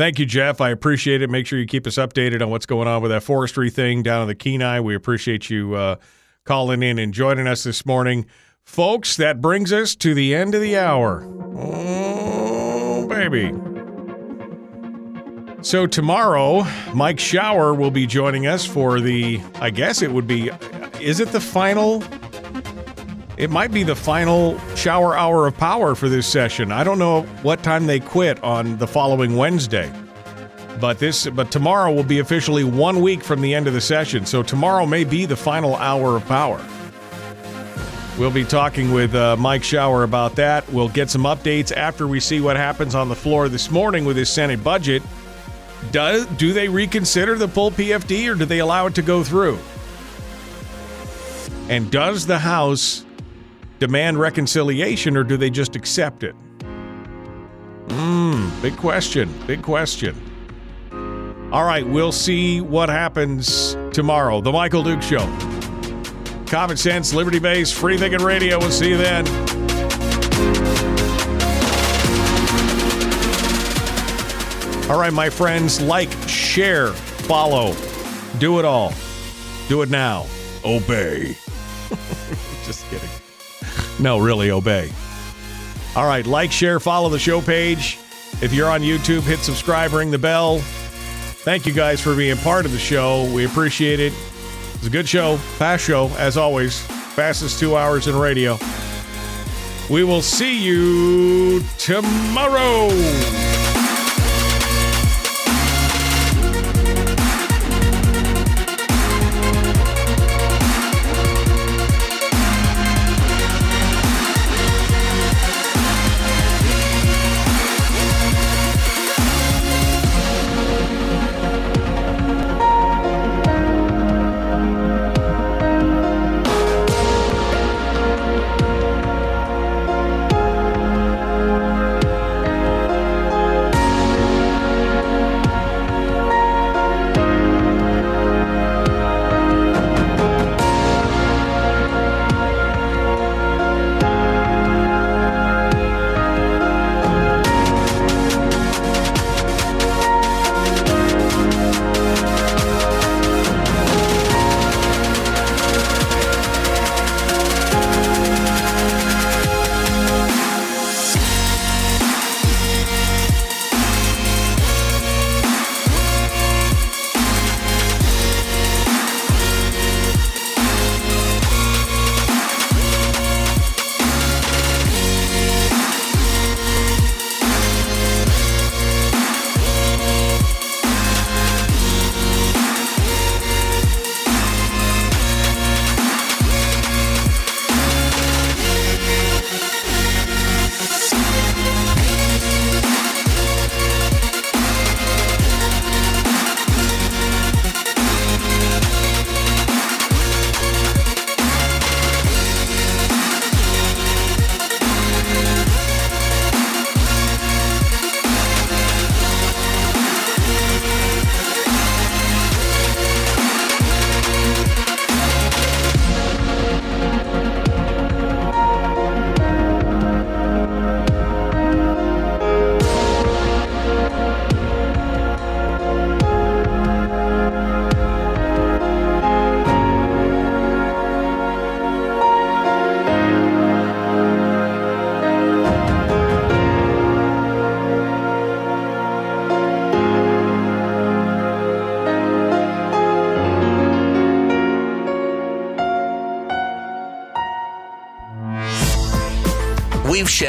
S3: Thank you, Jeff. I appreciate it. Make sure you keep us updated on what's going on with that forestry thing down in the Kenai. We appreciate you uh, calling in and joining us this morning, folks. That brings us to the end of the hour. Oh, baby. So tomorrow, Mike Shower will be joining us for the. I guess it would be. Is it the final? It might be the final shower hour of power for this session. I don't know what time they quit on the following Wednesday. But this but tomorrow will be officially 1 week from the end of the session. So tomorrow may be the final hour of power. We'll be talking with uh, Mike Shower about that. We'll get some updates after we see what happens on the floor this morning with his Senate budget. Does do they reconsider the full PFD or do they allow it to go through? And does the House demand reconciliation or do they just accept it? Hmm, big question. Big question. All right, we'll see what happens tomorrow. The Michael Duke Show. Common sense, liberty based, free thinking radio. We'll see you then. All right, my friends, like, share, follow, do it all. Do it now. Obey. Just kidding. No, really, obey. All right, like, share, follow the show page. If you're on YouTube, hit subscribe, ring the bell. Thank you guys for being part of the show. We appreciate it. It's a good show, fast show, as always. Fastest two hours in radio. We will see you tomorrow.